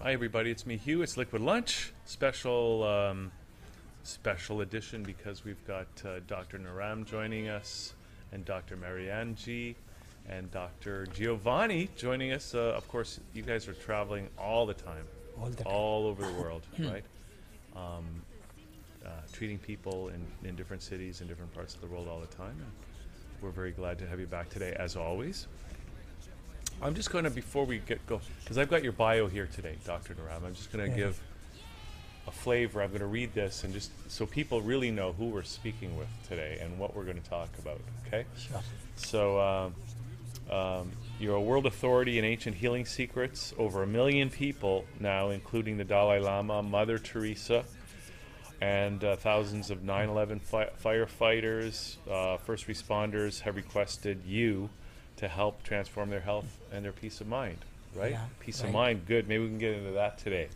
Hi, everybody. It's me, Hugh. It's Liquid Lunch special um, special edition because we've got uh, Dr. Naram joining us, and Dr. Marianne and Dr. Giovanni joining us. Uh, of course, you guys are traveling all the time, All the time. all over the world, right? Um, uh, treating people in, in different cities in different parts of the world all the time. We're very glad to have you back today, as always. I'm just going to, before we get go, because I've got your bio here today, Dr. Naram. I'm just going to Yeah. give a flavor. I'm going to read this and just so people really know who we're speaking with today and what we're going to talk about. Okay? Sure. So, um, um, you're a world authority in ancient healing secrets. Over a million people now, including the Dalai Lama, Mother Teresa, and uh, thousands of 9 11 fi- firefighters, uh, first responders have requested you to help transform their health and their peace of mind, right? Yeah, peace of mind, good. Maybe we can get into that today.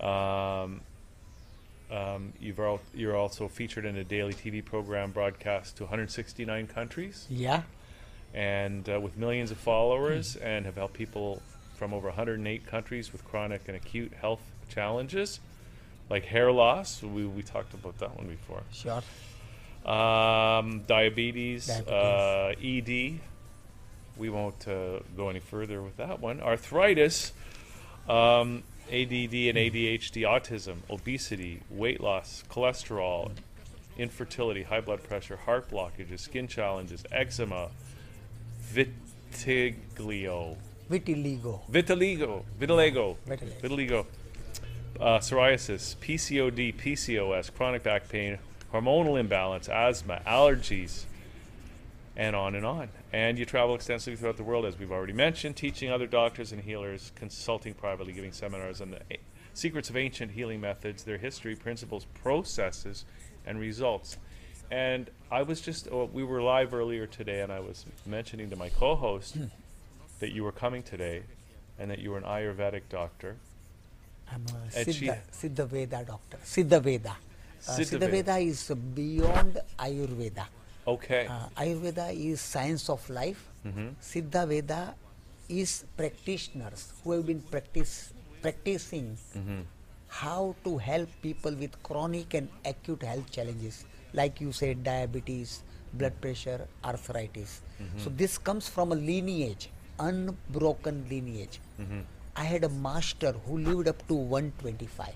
Um, um, you've al- you're also featured in a daily TV program broadcast to 169 countries Yeah. and uh, with millions of followers and have helped people from over 108 countries with chronic and acute health challenges like hair loss. We, we talked about that one before. Sure. Um, diabetes, Diabetes. Uh, ED. We won't uh, go any further with that one. Arthritis, um, ADD and ADHD, autism, obesity, weight loss, cholesterol, infertility, high blood pressure, heart blockages, skin challenges, eczema, vitiglio, Vitiligo. vitiligo, vitiligo, Vitiligo. vitiligo, uh, psoriasis, PCOD, PCOS, chronic back pain, hormonal imbalance, asthma, allergies, and on and on. And you travel extensively throughout the world, as we've already mentioned, teaching other doctors and healers, consulting privately, giving seminars on the a- secrets of ancient healing methods, their history, principles, processes, and results. And I was just, oh, we were live earlier today, and I was mentioning to my co host that you were coming today and that you were an Ayurvedic doctor. I'm a Siddha, Siddha Veda doctor. Siddha Veda. Uh, Siddha. Veda is beyond Ayurveda. Okay. Uh, Ayurveda is science of life. Mhm. Siddha Veda is practitioners who have been practice, practicing Mhm. how to help people with chronic and acute health challenges, like you said, diabetes, blood pressure, arthritis. So this comes from a lineage, unbroken lineage. Mhm. I had a master who lived up to 125.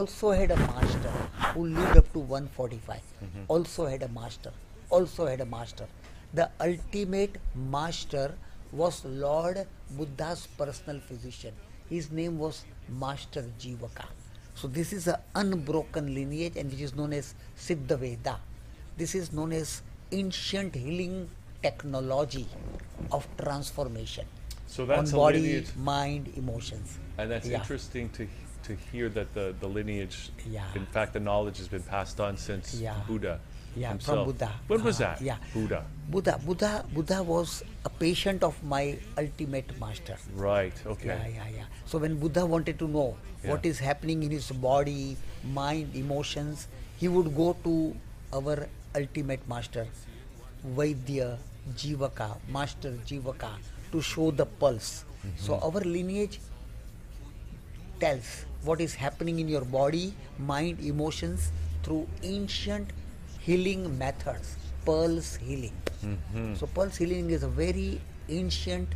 Also had a master who lived up to 145. Also had a master. Also had a master. The ultimate master was Lord Buddha's personal physician. His name was Master Jivaka. So this is an unbroken lineage and which is known as Siddha Veda. This is known as ancient healing technology of transformation So that's on a body, lineage, mind, emotions. and that's Yeah. interesting to to hear that the the lineage. Yeah. In fact, the knowledge has been passed on since Yeah. Buddha. Yeah, from himself. Buddha. When was Ah, that? yeah. Buddha. Buddha, Buddha, Buddha was a patient of my ultimate master. Right. Okay. Yeah, yeah, yeah. So when Buddha wanted to know what Yeah. is happening in his body, mind, emotions, he would go to our ultimate master, Vaidya Jivaka, Master Jivaka, to show the pulse. So Mm-hmm. our lineage tells what is happening in your body, mind, emotions through ancient healing methods, pulse healing. Mhm. So pulse healing is a very ancient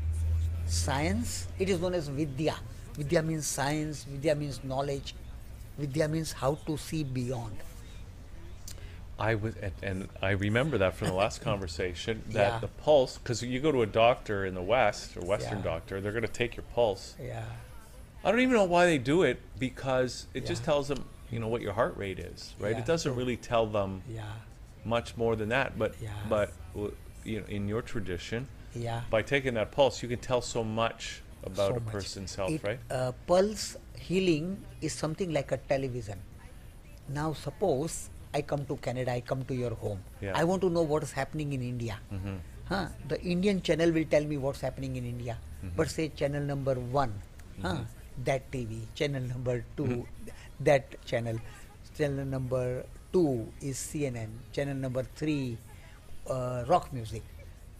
science. It is known as Vidya. Vidya means science, Vidya means knowledge, Vidya means how to see beyond. I was, and, and I remember that from the last conversation that Yeah. the pulse, because you go to a doctor in the West or Western Yeah. doctor, they're going to take your pulse. Yeah. I don't even know why they do it because it just tells them, you know, what your heart rate is, right? Yeah, It doesn't really tell them Yeah. much more than that. But Yeah. but you know, in your tradition, Yeah. by taking that pulse, you can tell so much about so a much. person's health, It, right? Uh, pulse healing is something like a television. Now, suppose I come to Canada, I come to your home. Yeah. I want to know what is happening in India. Mhm. Huh? The Indian channel will tell me what's happening in India. Mm-hmm. But say channel number one, huh? that TV. Channel number 2 Mm-hmm. That channel. Channel number two is CNN. Channel number three, uh, rock music.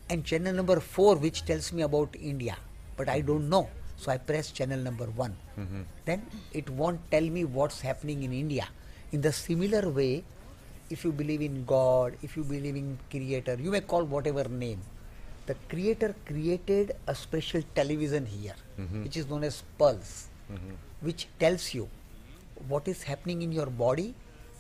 And channel number four, which tells me about India. But I don't know. So I press channel number one. Mm-hmm. Then it won't tell me what's happening in India. In the similar way, if you believe in God, if you believe in Creator, you may call whatever name. The Creator created a special television here, Mhm. which is known as Pulse, Mhm. which tells you what is happening in your body,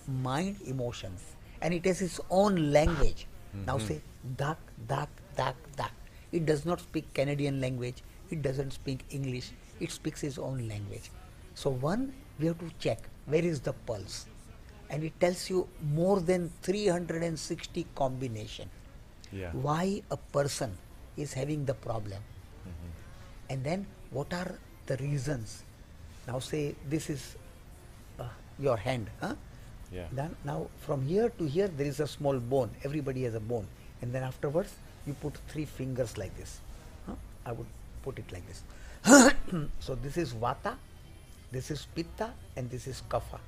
mind, emotions, and it has its own language. Now Mhm. say dak, dak, dak, dak. It does not speak Canadian language. It doesn't speak English. It speaks its own language. So one, we have to check where is the pulse, and it tells you more than 360 combination. Yeah. Why a person is having the problem Mm-hmm. and then what are the reasons now say this is your hand huh? Yeah. then now from here to here there is a small bone. Everybody has a bone. And then afterwards you put three fingers like this huh? i would put it like this. So this is vata this is pitta and this is kapha.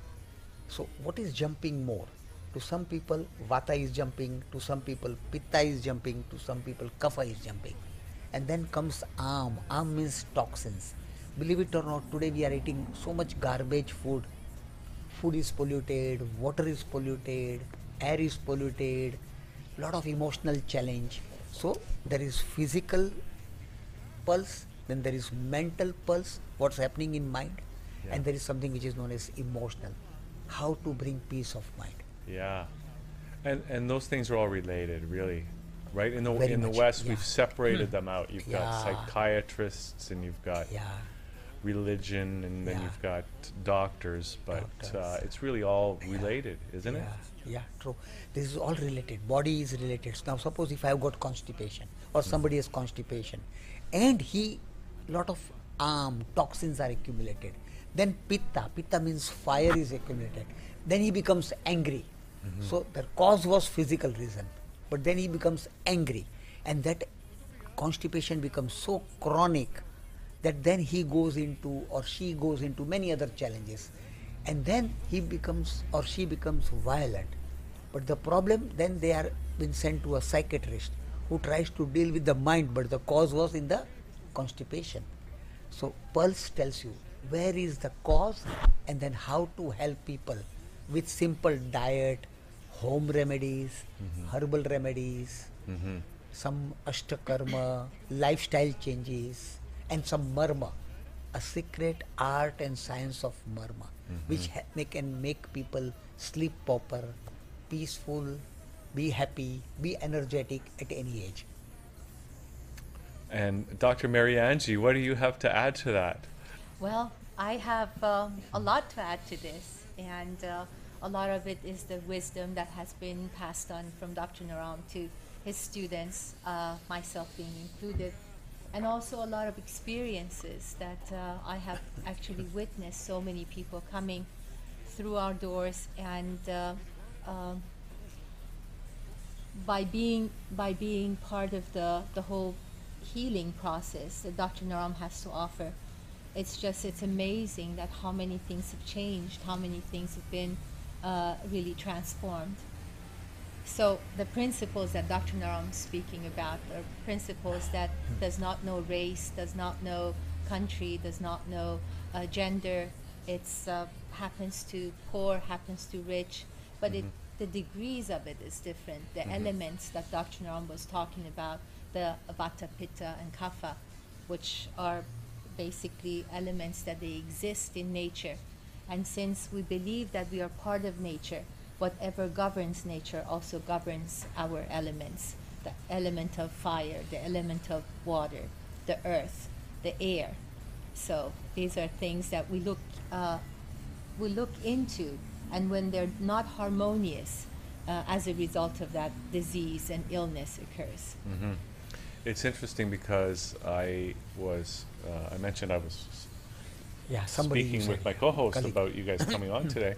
So what is jumping more? To some people vata is jumping to some people pitta is jumping to some people kapha is jumping. And then comes am am means toxins. Believe it or not today we are eating so much garbage food food is polluted water is polluted air is polluted a lot of emotional challenge so there is physical pulse then there is mental pulse what's happening in mind Yeah. and there is something which is known as emotional how to bring peace of mind Yeah, and and those things are all related, really, right? In the Very in the West, yeah. we've separated hmm. them out. You've got psychiatrists, and you've got yeah religion, and then Yeah. you've got doctors. But Uh, it's really all related, isn't yeah, it? Yeah, true. This is all related. Body is related. So now, suppose if I have got constipation or somebody has constipation, and he, lot of um, toxins are accumulated. Then pitta, pitta means fire is accumulated. Then he becomes angry. So the cause was physical reason, but then he becomes angry, and that constipation becomes so chronic that then he goes into or she goes into many other challenges. And then he becomes or she becomes violent. But the problem then they are been sent to a psychiatrist who tries to deal with the mind but the cause was in the constipation. So pulse tells you where is the cause and then how to help people with simple diet home remedies herbal remedies Mm-hmm. some ashtakarma, lifestyle changes, and some marma, a secret art and science of marma, which ha- they can make people sleep proper, peaceful, be happy, be energetic at any age. And Dr. Mary Angie, what do you have to add to that? Well, I have um, a lot to add to this, and uh, a lot of it is the wisdom that has been passed on from Dr. Naram to his students, uh, myself being included, and also a lot of experiences that uh, I have actually witnessed so many people coming through our doors and uh, um, by being by being part of the the whole healing process that Dr. Naram has to offer. It's just it's amazing that how many things have changed, how many things have been uh, really transformed. So the principles that Dr. Naram is speaking about are principles that does not know race, does not know country, does not know uh, gender. It uh, happens to poor, happens to rich, but it the degrees of it is different. The elements that Dr. Naram was talking about, the Vata, Pitta, and Kapha, which are basically elements that they exist in nature. And since we believe that we are part of nature, whatever governs nature also governs our elements. The element of fire, the element of water, the earth, the air. So these are things that we look, uh, we look into, and when they're not harmonious, uh, as a result of that, disease and illness occurs. hmm It's interesting because I was, uh, I mentioned I was Yeah, somebody speaking with my co-host about you guys coming on today,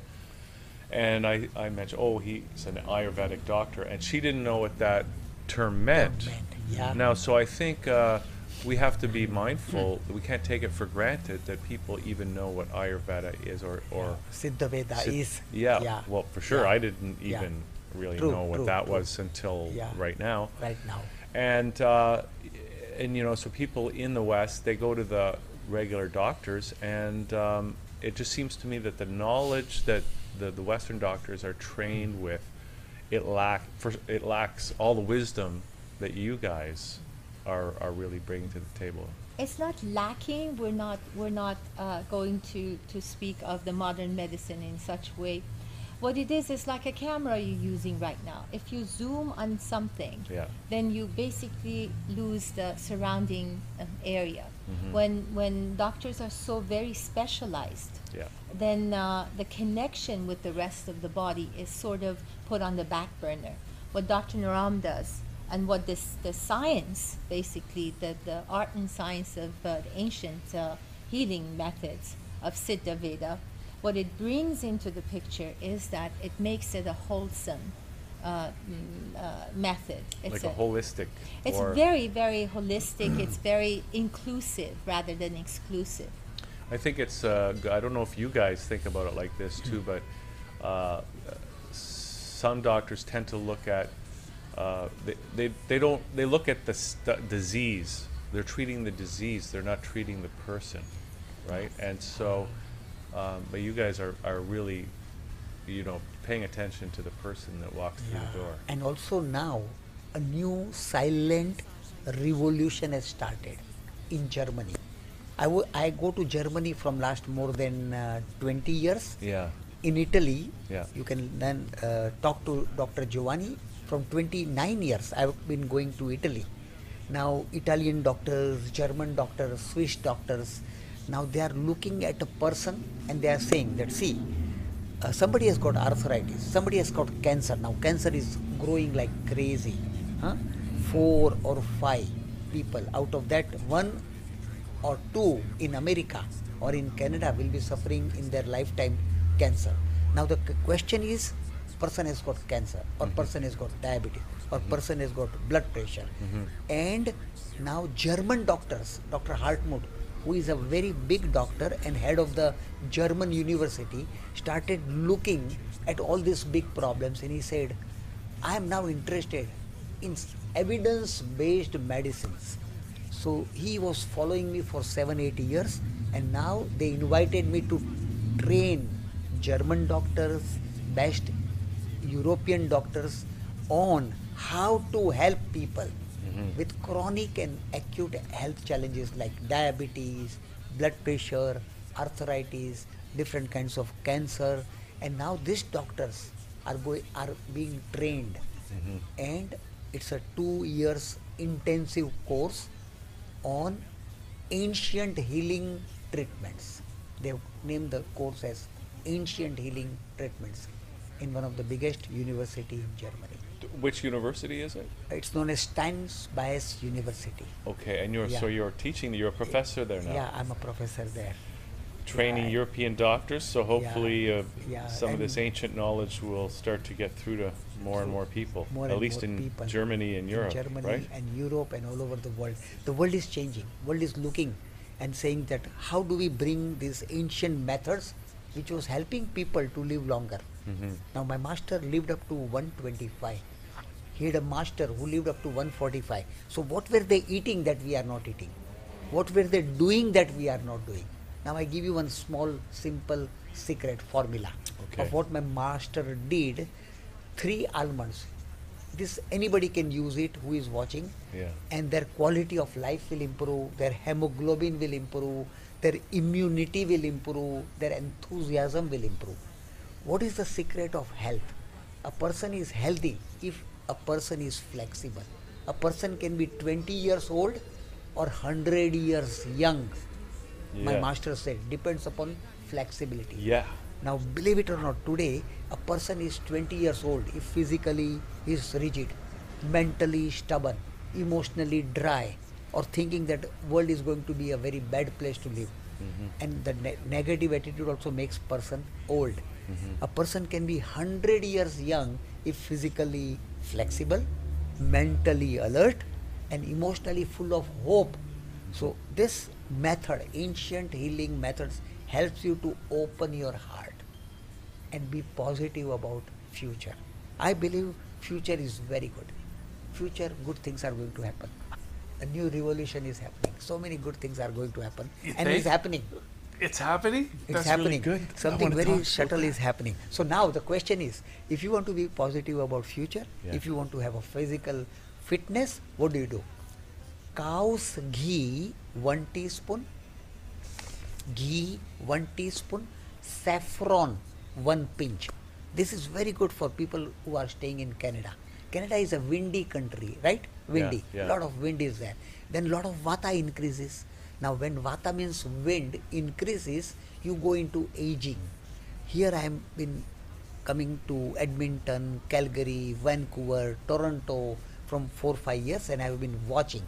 and I, I mentioned, oh, he's an Ayurvedic doctor, and she didn't know what that term meant. yeah. Now, so I think uh, we have to be mindful that we can't take it for granted that people even know what Ayurveda is, or or Siddha Veda Sit- is. yeah, Well, for sure, yeah, I didn't yeah. even really True, know what true, that true. was until Yeah. right now. Right now. And uh, and you know, so people in the West they go to the regular doctors, and um, it just seems to me that the knowledge that the, the Western doctors are trained with, it lack for, it lacks all the wisdom that you guys are are really bringing to the table. it's not lacking. We're not we're not uh, going to to speak of the modern medicine in such way. What it is is like a camera you're using right now. If you zoom on something, Yeah. then you basically lose the surrounding um, area. Mhm. When when doctors are so very specialized, Yeah. then uh, the connection with the rest of the body is sort of put on the back burner. What Dr. Naram does and what this the science, basically the, the art and science of uh, the ancient uh, healing methods of Siddha Veda, what it brings into the picture is that it makes it a wholesome uh, mm, uh, method. like a, holistic. It's very, very holistic. it's very inclusive rather than exclusive. I think it's. Uh, I don't know if you guys think about it like this too, but uh, some doctors tend to look at. Uh, they, they they don't they look at the st- disease. They're treating the disease. They're not treating the person, right? And so, um, but you guys are are really, you know, paying attention to the person that walks through the door. And also now, a new silent revolution has started in Germany. I go to Germany from last more than uh, 20 years. Yeah. In Italy, Yeah. you can then uh, talk to Dr. Giovanni. From 29 years, I've been going to Italy. Now, Italian doctors, German doctors, Swiss doctors, now they are looking at a person and they are saying that, see, uh, somebody has got arthritis, somebody has got cancer. Now, cancer is growing like crazy. Huh? Four or five people out of that, one or two in America or in Canada will be suffering in their lifetime cancer. Now the question is, person has got cancer, or mm-hmm. person has got diabetes, or mm-hmm. person has got blood pressure, mm-hmm. and now German doctors, Dr. Hartmut, who is a very big doctor and head of the German university, started looking at all these big problems, and he said, I am now interested in evidence based medicines. So he was following me for seven, eight years, and now they invited me to train German doctors, best European doctors on how to help people mm-hmm. with chronic and acute health challenges like diabetes, blood pressure, arthritis, different kinds of cancer, and now these doctors are going are being trained, mm-hmm. and it's a two years intensive course on ancient healing treatments. They've named the course as Ancient Healing Treatments in one of the biggest university in Germany. Which university is it? It's known as Steinbeis University. Okay, and you're so you're teaching. You're a professor there now. Yeah, I'm a professor there. Training. European doctors. So hopefully, uh, yeah, some of this and- ancient knowledge will start to get through to more and more people. More at and least more in people Germany and in Europe, Germany and Europe and all over the world. The world is changing. World is looking and saying that how do we bring these ancient methods which was helping people to live longer. Mhm. Now my master lived up to 125. He had a master who lived up to 145. So what were they eating that we are not eating? What were they doing that we are not doing? Now I give you one small simple secret formula Okay. of what my master did. Three almonds. This anybody can use it who is watching Yeah. and their quality of life will improve, their hemoglobin will improve, their immunity will improve, their enthusiasm will improve. What is the secret of health? A person is healthy if a person is flexible. A person can be 20 years old or 100 years young. My master said, depends upon flexibility. Yeah. Now, believe it or not, today a person is 20 years old if physically is rigid, mentally stubborn, emotionally dry, or thinking that world is going to be a very bad place to live. Mm-hmm. And the ne- negative attitude also makes person old. Mm-hmm. A person can be 100 years young if physically flexible, mentally alert, and emotionally full of hope. So this method, ancient healing methods, helps you to open your heart and be positive about future. I believe future is very good. Future good things are going to happen. a new revolution is happening. So many good things are going to happen, You and it's happening. It's happening. It's That's happening. really good. Something very subtle is happening. So now the question is, if you want to be positive about future, Yeah. if you want to have a physical fitness, what do you do? Cow's ghee, one teaspoon. Ghee, one teaspoon. Saffron, one pinch. This is very good for people who are staying in Canada. Canada is a windy country, right? Windy. yeah. yeah. lot of wind is there. Then lot of vata increases. Now when vata means wind increases, you go into aging. Here I am been coming to Edmonton, Calgary, Vancouver, Toronto from four five years, and I have been watching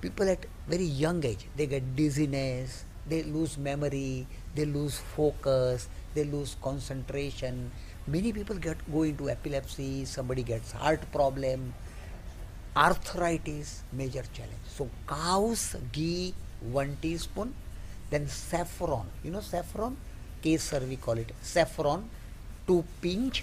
people at very young age. They get dizziness, they lose memory, they lose focus, they lose concentration. Many people get go into epilepsy. Somebody gets heart problem arthritis major challenge so cow's ghee one teaspoon then saffron you know saffron kesar we call it saffron two pinch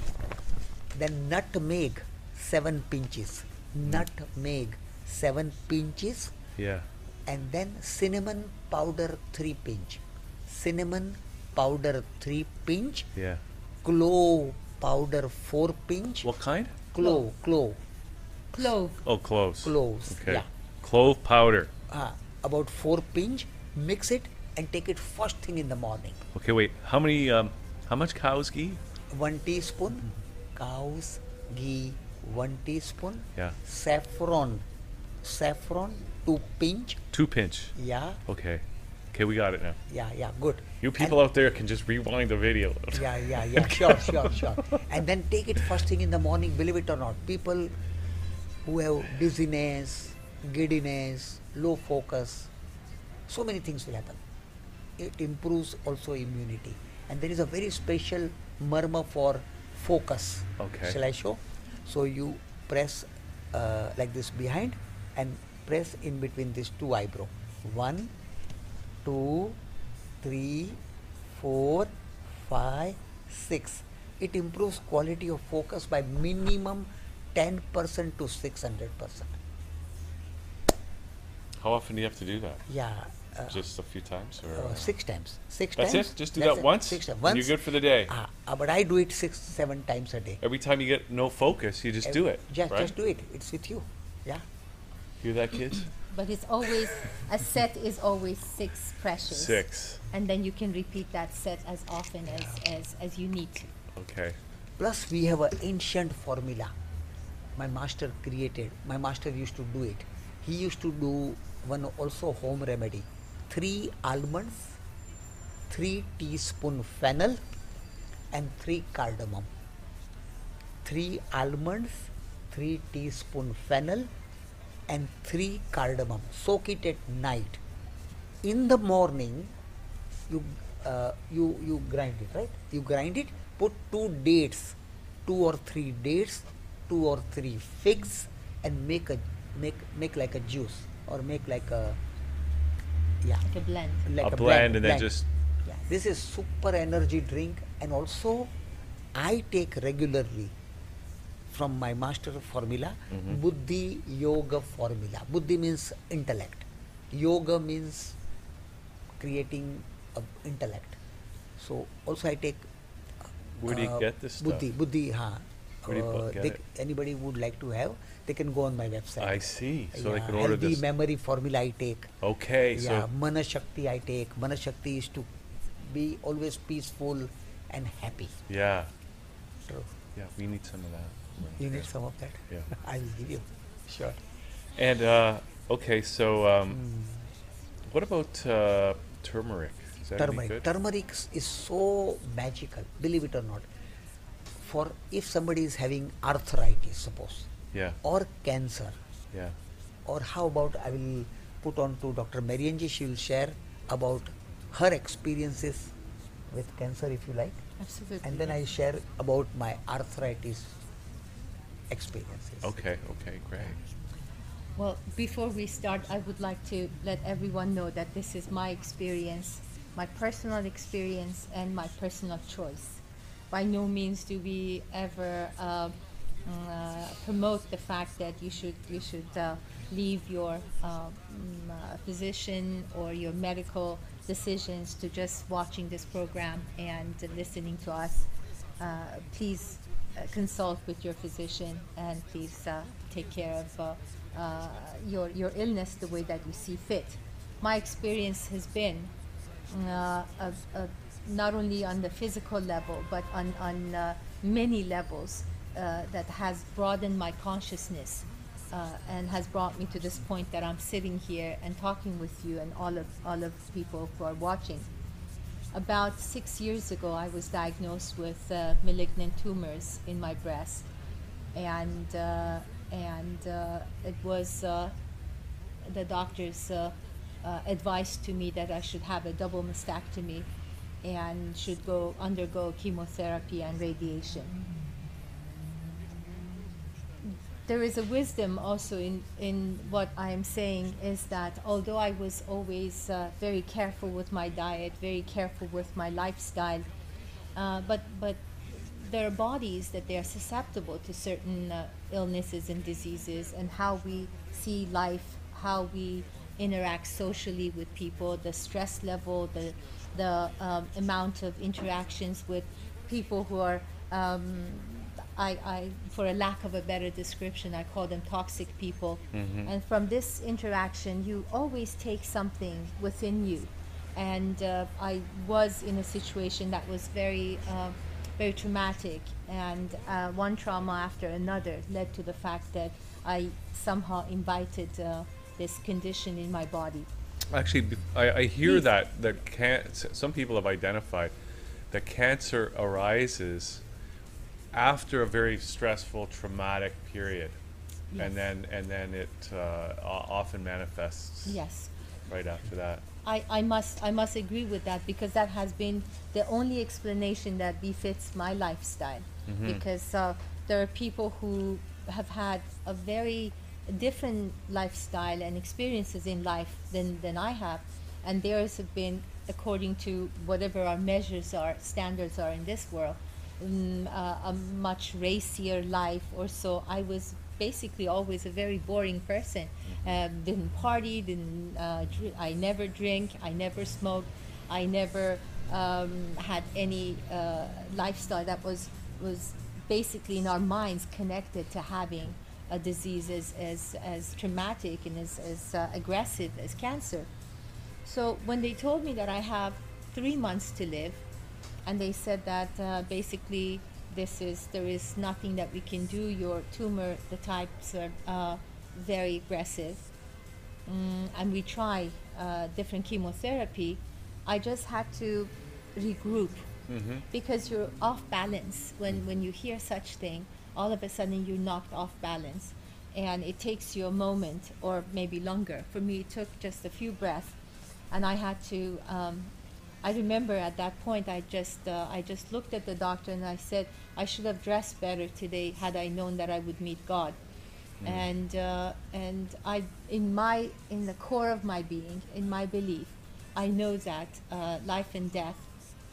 then nutmeg seven pinches hmm. nutmeg seven pinches Yeah. and then cinnamon powder three pinch cinnamon powder three pinch Yeah. clove powder four pinch What kind? clove clove Clove. Oh, cloves. Cloves, Okay. yeah. Clove powder. uh, about four pinch, mix it and take it first thing in the morning. Okay, wait. How many? Um, how much cow's ghee? One teaspoon cow's ghee, one teaspoon Yeah. saffron, saffron two pinch. Two pinch. Yeah, Okay. Okay, we got it now. yeah, yeah, good. You And- people out there can just rewind the video. Yeah, yeah, yeah, sure, sure, sure. And then take it first thing in the morning, believe it or not. People who have dizziness, giddiness, low focus, so many things will happen. It improves also immunity. And there is a very special marma for focus. Okay. Shall I show? So you press uh, like this behind and press in between these two eyebrow. One, two, three, four, five, six. It improves quality of focus by minimum 10% to 600%. How often do you have to do that? Yeah. Uh, Just a few times, or uh, six times. Six That's times. it? Just do That's that it. once, Six times. Once. you're good for the day. Ah, ah, but I do it six, seven times a day. Every time you get no focus, you just do it. Just, right? just do it. It's with you. Yeah. Hear that, kids? But it's always, a set is always six pressures. Six. And then you can repeat that set as often as, as, as you need to. Okay. Plus, we have an ancient formula. My master created. My master used to do it. He used to do one also home remedy. Three almonds, three teaspoon fennel, and three cardamom. Three almonds, three teaspoon fennel, and three cardamom. Soak it at night. In the morning, you uh, you you grind it right you grind it put two dates two or three dates two or three figs and make a make make like a juice or make like a yeah Like a blend. like a blend, and then blend. just yeah this is super energy drink and also i take regularly from my master formula Mhm. buddhi yoga formula buddhi means intellect yoga means creating a intellect so also i take Where do you uh, get this stuff? buddhi buddhi ha Where do you uh, get they, it? anybody would like to have they can go on my website I see. So they can order healthy this. memory formula i take Okay. yeah, So mana shakti I take. Mana shakti is to be always peaceful and happy. yeah, True. yeah, we need some of that. You need some of that. Yeah. I will give you. Sure. And uh, okay, so um, Mm. what about uh, turmeric? Is that any Turmeric. good? Turmeric is so magical. Believe it or not. For if somebody is having arthritis, suppose, yeah, or cancer, yeah. or how about I will put on to Dr. Marianji. She will share about her experiences with cancer, if you like. Absolutely. and then I share about my arthritis experiences. Okay, okay, great. Well, before we start, I would like to let everyone know that this is my experience, my personal experience, and my personal choice. By no means do we ever uh, uh, promote the fact that you should you should uh, leave your um, uh, physician or your medical decisions to just watching this program and listening to us. Uh, please consult with your physician and please uh, take care of uh, uh, your, your illness the way that you see fit. My experience has been not only on the physical level but on, on many levels that has broadened my consciousness uh, and has brought me to this point that I'm sitting here and talking with you and all of all of people who are watching. About six years ago, I was diagnosed with uh, malignant tumors in my breast, and uh, and uh, it was uh, the doctors uh, advised to me that I should have a double mastectomy and should go undergo chemotherapy and radiation. There is a wisdom also in, in what I am saying is that although I was always uh, very careful with my diet, very careful with my lifestyle, uh, but, but there are bodies that they are susceptible to certain uh, illnesses and diseases, and how we see life, how we interact socially with people, the stress level, the the um, amount of interactions with people who are, um, I, I, for a lack of a better description, I call them toxic people. And from this interaction, you always take something within you. And uh, I was in a situation that was very, uh, very traumatic, and uh, one trauma after another led to the fact that I somehow invited uh, this condition in my body. Actually, I hear Please. that that can, some people have identified that cancer arises after a very stressful, traumatic period, Yes. and then and then it uh, often manifests Yes. right after that. I, I must I must agree with that because that has been the only explanation that befits my lifestyle. Because uh, there are people who have had a very different lifestyle and experiences in life than, than I have, and theirs have been according to whatever our measures are, standards are in this world, mm, uh, a much racier life or so. I was basically always a very boring person. Um, didn't party, didn't uh, dr- I never drink, I never smoke, I never um, had any uh, lifestyle that was was basically in our minds connected to having a disease as as, as traumatic and as, as uh, aggressive as cancer. So when they told me that I have three months to live, and they said that uh, basically this is there is nothing that we can do. Your tumor, the types are uh, very aggressive, mm, and we try uh, different chemotherapy. I just had to regroup because you're off balance when when you hear such thing. All of a sudden you're knocked off balance, and it takes you a moment or maybe longer. For me, it took just a few breaths, and I had to. Um, I remember at that point I just uh, I just looked at the doctor and I said I should have dressed better today had I known that I would meet God, and uh, and I in my in the core of my being in my belief I know that uh, life and death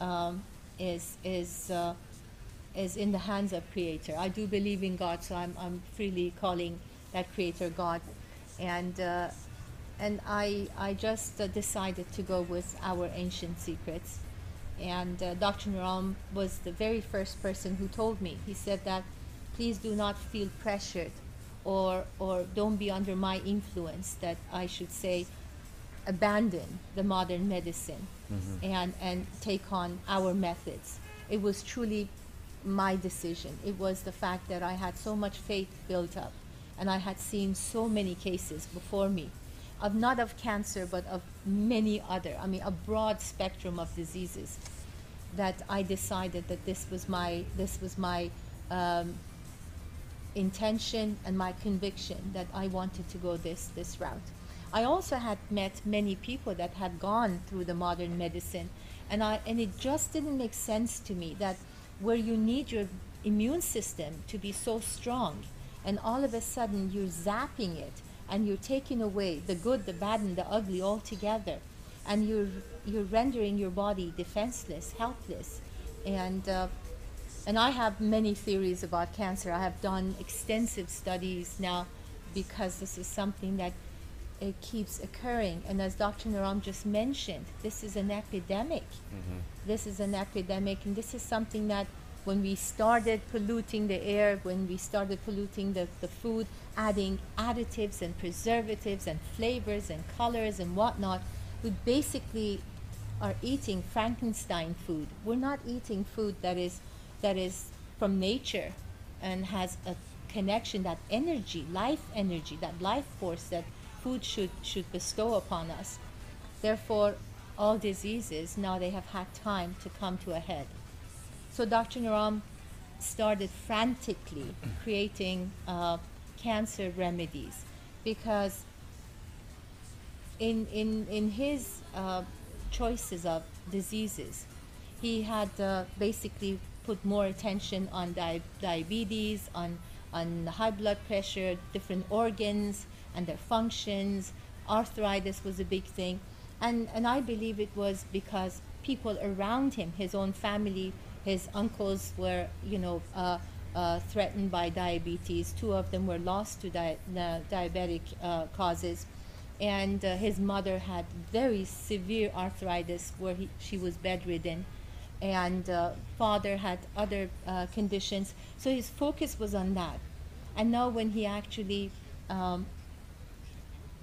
um, is is uh, is in the hands of Creator. I do believe in God, so I'm I'm freely calling that Creator God, and uh, and I I just uh, decided to go with our ancient secrets, and uh, Dr. Naram was the very first person who told me. He said that, please do not feel pressured, or or don't be under my influence. That I should say, abandon the modern medicine and and take on our methods. It was truly my decision. It was the fact that I had so much faith built up, and I had seen so many cases before me, of not of cancer but of many other. I mean, a broad spectrum of diseases. That I decided that this was my this was my um, intention and my conviction that I wanted to go this this route. I also had met many people that had gone through the modern medicine, and I and it just didn't make sense to me that where you need your immune system to be so strong, and all of a sudden you're zapping it and you're taking away the good, the bad, and the ugly all together, and you're you're rendering your body defenseless, helpless, and uh, and I have many theories about cancer. I have done extensive studies now because this is something that it keeps occurring. And as Dr. Naram just mentioned, this is an epidemic. This is an epidemic, and this is something that when we started polluting the air, when we started polluting the, the food, adding additives and preservatives and flavors and colors and whatnot, we basically are eating Frankenstein food. We're not eating food that is that is from nature and has a connection, that energy, life energy, that life force that food should should bestow upon us. Therefore, all diseases now they have had time to come to a head. So Dr. Naram started frantically creating uh, cancer remedies because in, in, in his uh, choices of diseases, he had uh, basically put more attention on di- diabetes, on, on high blood pressure, different organs and their functions. Arthritis was a big thing. And, and I believe it was because people around him, his own family, his uncles were, you know, uh, uh, threatened by diabetes. Two of them were lost to di- uh, diabetic uh, causes. And uh, his mother had very severe arthritis where he, she was bedridden. And father had other conditions. So his focus was on that. And now, when he actually um,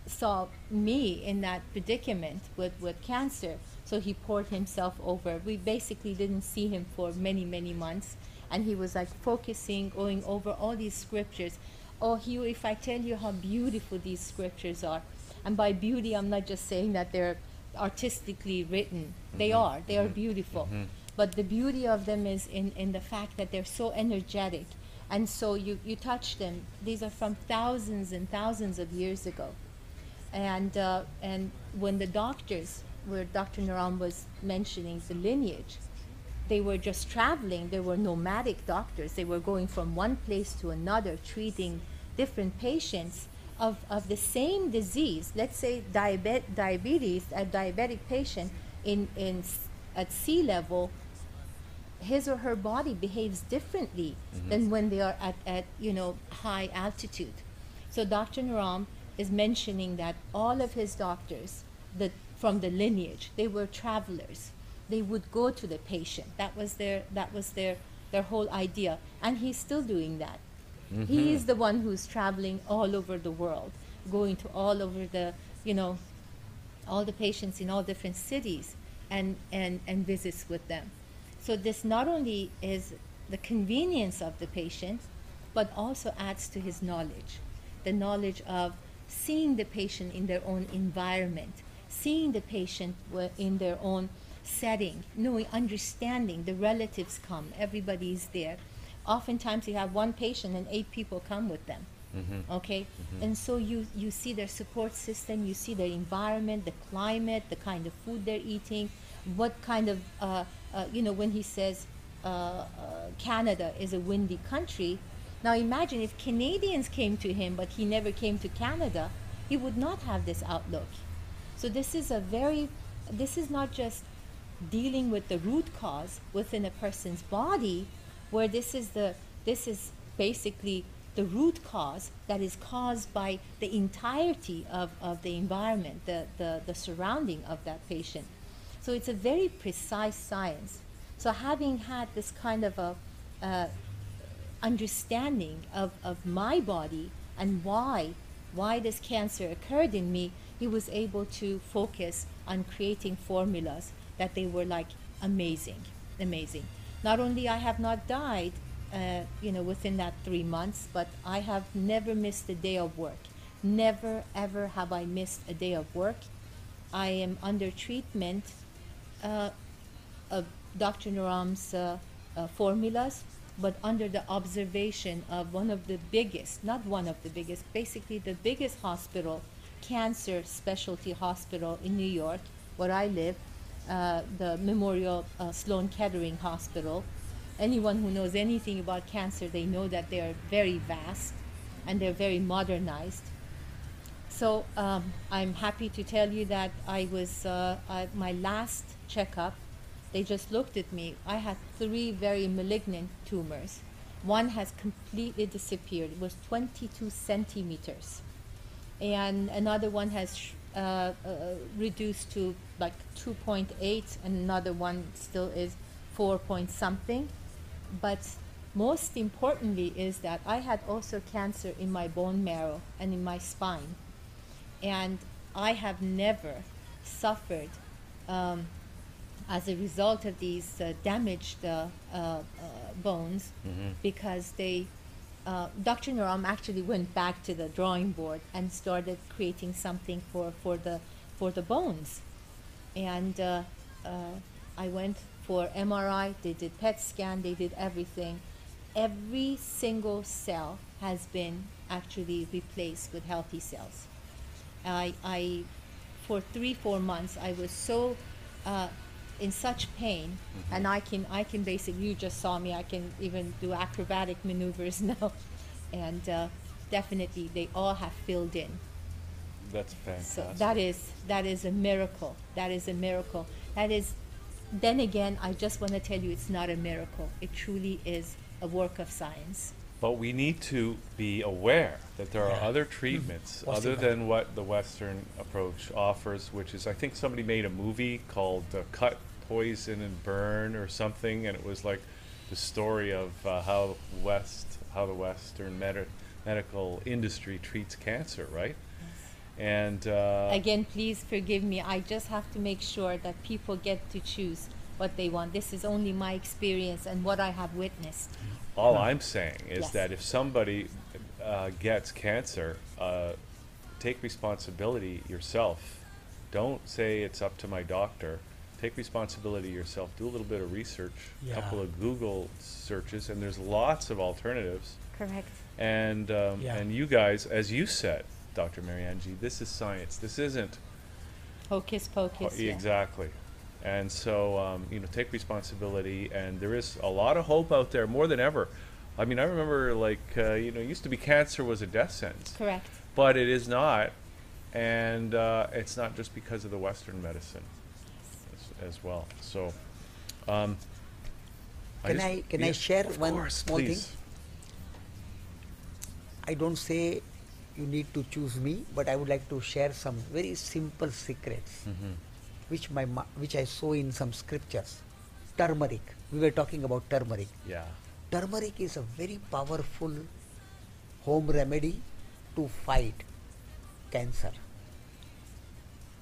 saw me in that predicament with, with cancer, so he poured himself over. We basically didn't see him for many, many months. And he was like focusing, going over all these scriptures. Oh, Hugh, if I tell you how beautiful these scriptures are, and by beauty, I'm not just saying that they're artistically written, they mm-hmm. are, they are mm-hmm. beautiful. Mm-hmm. But the beauty of them is in, in the fact that they're so energetic. And so you, you touch them. These are from thousands and thousands of years ago. And, uh, and when the doctors, where Dr. Naram was mentioning the lineage, they were just traveling. They were nomadic doctors. They were going from one place to another, treating different patients of, of the same disease. Let's say diabe- diabetes, a diabetic patient in, in, at sea level, his or her body behaves differently mm-hmm. than when they are at, at you know high altitude. So Dr. Naram is mentioning that all of his doctors, the, from the lineage, they were travelers. They would go to the patient. That was their that was their their whole idea, and he's still doing that. He mm-hmm. is the one who's traveling all over the world, going to all over the you know all the patients in all different cities and, and, and visits with them. So this not only is the convenience of the patient, but also adds to his knowledge. The knowledge of seeing the patient in their own environment, seeing the patient in their own setting, knowing, understanding the relatives come, everybody is there. Oftentimes you have one patient and eight people come with them. Okay? And so you you see their support system you see their environment the climate the kind of food they're eating what kind of uh, uh, you know when he says uh, uh, canada is a windy country. Now imagine if canadians came to him but he never came to canada he would not have this outlook so this is a very this is not just dealing with the root cause within a person's body where this is the this is basically the root cause that is caused by the entirety of, of the environment, the, the, the surrounding of that patient. So it's a very precise science. So having had this kind of a uh, understanding of, of my body and why why this cancer occurred in me, he was able to focus on creating formulas that they were like amazing, amazing. Not only I have not died, uh, you know, within that three months, but I have never missed a day of work. Never ever have I missed a day of work. I am under treatment uh, of Dr. Naram's uh, uh, formulas, but under the observation of one of the biggest, not one of the biggest, basically the biggest hospital, cancer specialty hospital in New York, where I live, uh, the Memorial uh, Sloan Kettering Hospital. Anyone who knows anything about cancer, they know that they are very vast and they're very modernized. So um, I'm happy to tell you that I was uh, my last checkup. They just looked at me. I had three very malignant tumors, one has completely disappeared. It was 22 centimeters. And another one has sh- uh, uh, reduced to like 2.8, and another one still is 4 point something. But most importantly is that I had also cancer in my bone marrow and in my spine. And I have never suffered um, as a result of these uh, damaged uh, uh, uh, bones because they uh, Dr. Naram actually went back to the drawing board and started creating something for, for the for the bones, and uh, uh, I went for MRI. They did PET scan. They did everything. Every single cell has been actually replaced with healthy cells. I, I for three four months I was so uh, in such pain, and I can I can basically you just saw me I can even do acrobatic maneuvers now, and uh, definitely they all have filled in. That's So fantastic. that is that is a miracle. That is a miracle. That is. Then again, I just want to tell you, it's not a miracle. It truly is a work of science. But we need to be aware that there are Yeah. other treatments other than what the Western approach offers, which is I think somebody made a movie called uh, Cut, Poison, and Burn or something, and it was like the story of uh, how West, how the Western med- medical industry treats cancer, right? And uh, Again, please forgive me. I just have to make sure that people get to choose what they want. This is only my experience and what I have witnessed. All I'm saying is Yes. that if somebody uh, gets cancer, uh, take responsibility yourself. Don't say it's up to my doctor. Take responsibility yourself. Do a little bit of research, a Yeah. couple of Google searches, and there's lots of alternatives. Correct. And um, Yeah. and you guys, as you said, Dr. Marianji, this is science. This isn't Hocus pocus. yeah. Exactly. And so, um, you know, take responsibility. And there is a lot of hope out there, more than ever. I mean, I remember, like, uh, you know, it used to be cancer was a death sentence, Correct. but it is not. And uh, it's not just because of the Western medicine as, well. So, um, Can just- I- can I share of one course, small thing? please. I don't say you need to choose me, but I would like to share some very simple secrets, Mhm. which my ma- which I saw in some scriptures. Turmeric. We were talking about turmeric. Yeah. Turmeric is a very powerful home remedy to fight cancer.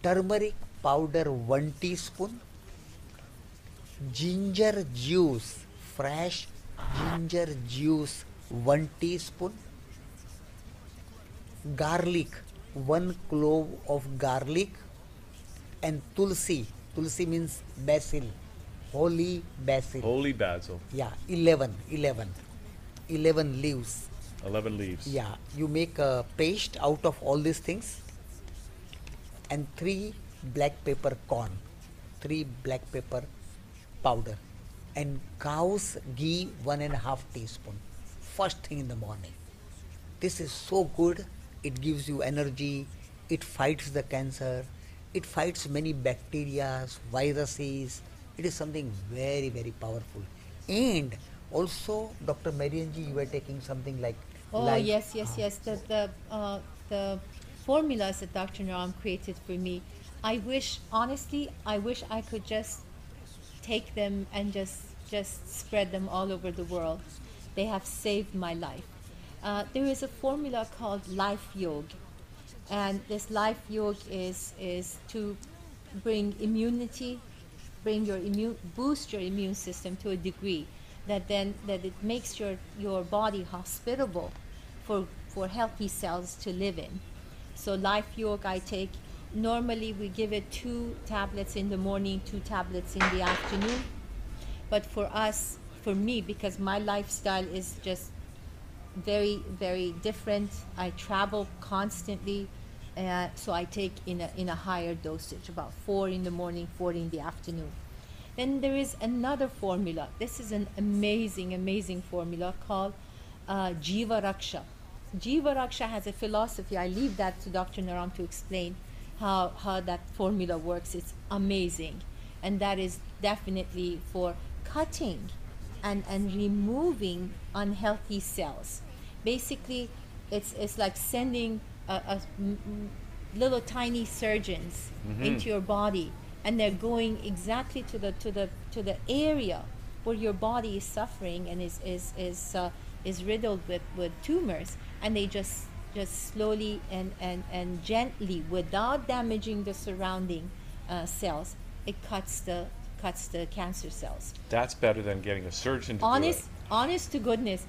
Turmeric powder 1 teaspoon, ginger juice, fresh ginger juice 1 teaspoon, garlic 1 clove of garlic, and tulsi. Tulsi means basil, holy basil. Holy basil, Yeah, 11, 11. 11 leaves. 11 leaves. Yeah, you make a paste out of all these things and three black pepper corn, three black pepper powder, and cow's ghee one and a half teaspoon. First thing in the morning. This is so good. It gives you energy. It fights the cancer. It fights many bacteria, viruses. It is something very, very powerful. And also, Dr. Marianji, you were taking something like. Oh yes, yes, yes. The the uh, the formulas that Dr. Naram created for me. I wish, honestly, I wish I could just take them and just just spread them all over the world. They have saved my life. Uh, there is a formula called Life Yoga, and this Life Yoga is is to bring immunity, bring your immune, boost your immune system to a degree that then that it makes your your body hospitable for for healthy cells to live in. So Life Yoga I take. Normally we give it two tablets in the morning, two tablets in the afternoon. But for us, for me, because my lifestyle is just very, very different. I travel constantly, uh, so I take in a, in a higher dosage, about four in the morning, four in the afternoon. Then there is another formula. This is an amazing, amazing formula called uh, Jiva Raksha. Jiva Raksha has a philosophy. I leave that to Dr. Naram to explain how, how that formula works. It's amazing. And that is definitely for cutting and, and removing unhealthy cells. Basically, it's, it's like sending a, a little tiny surgeons into your body, and they're going exactly to the to the to the area where your body is suffering and is is is uh, is riddled with, with tumors, and they just just slowly and, and, and gently, without damaging the surrounding uh, cells, it cuts the cuts the cancer cells. That's better than getting a surgeon to honest honest to goodness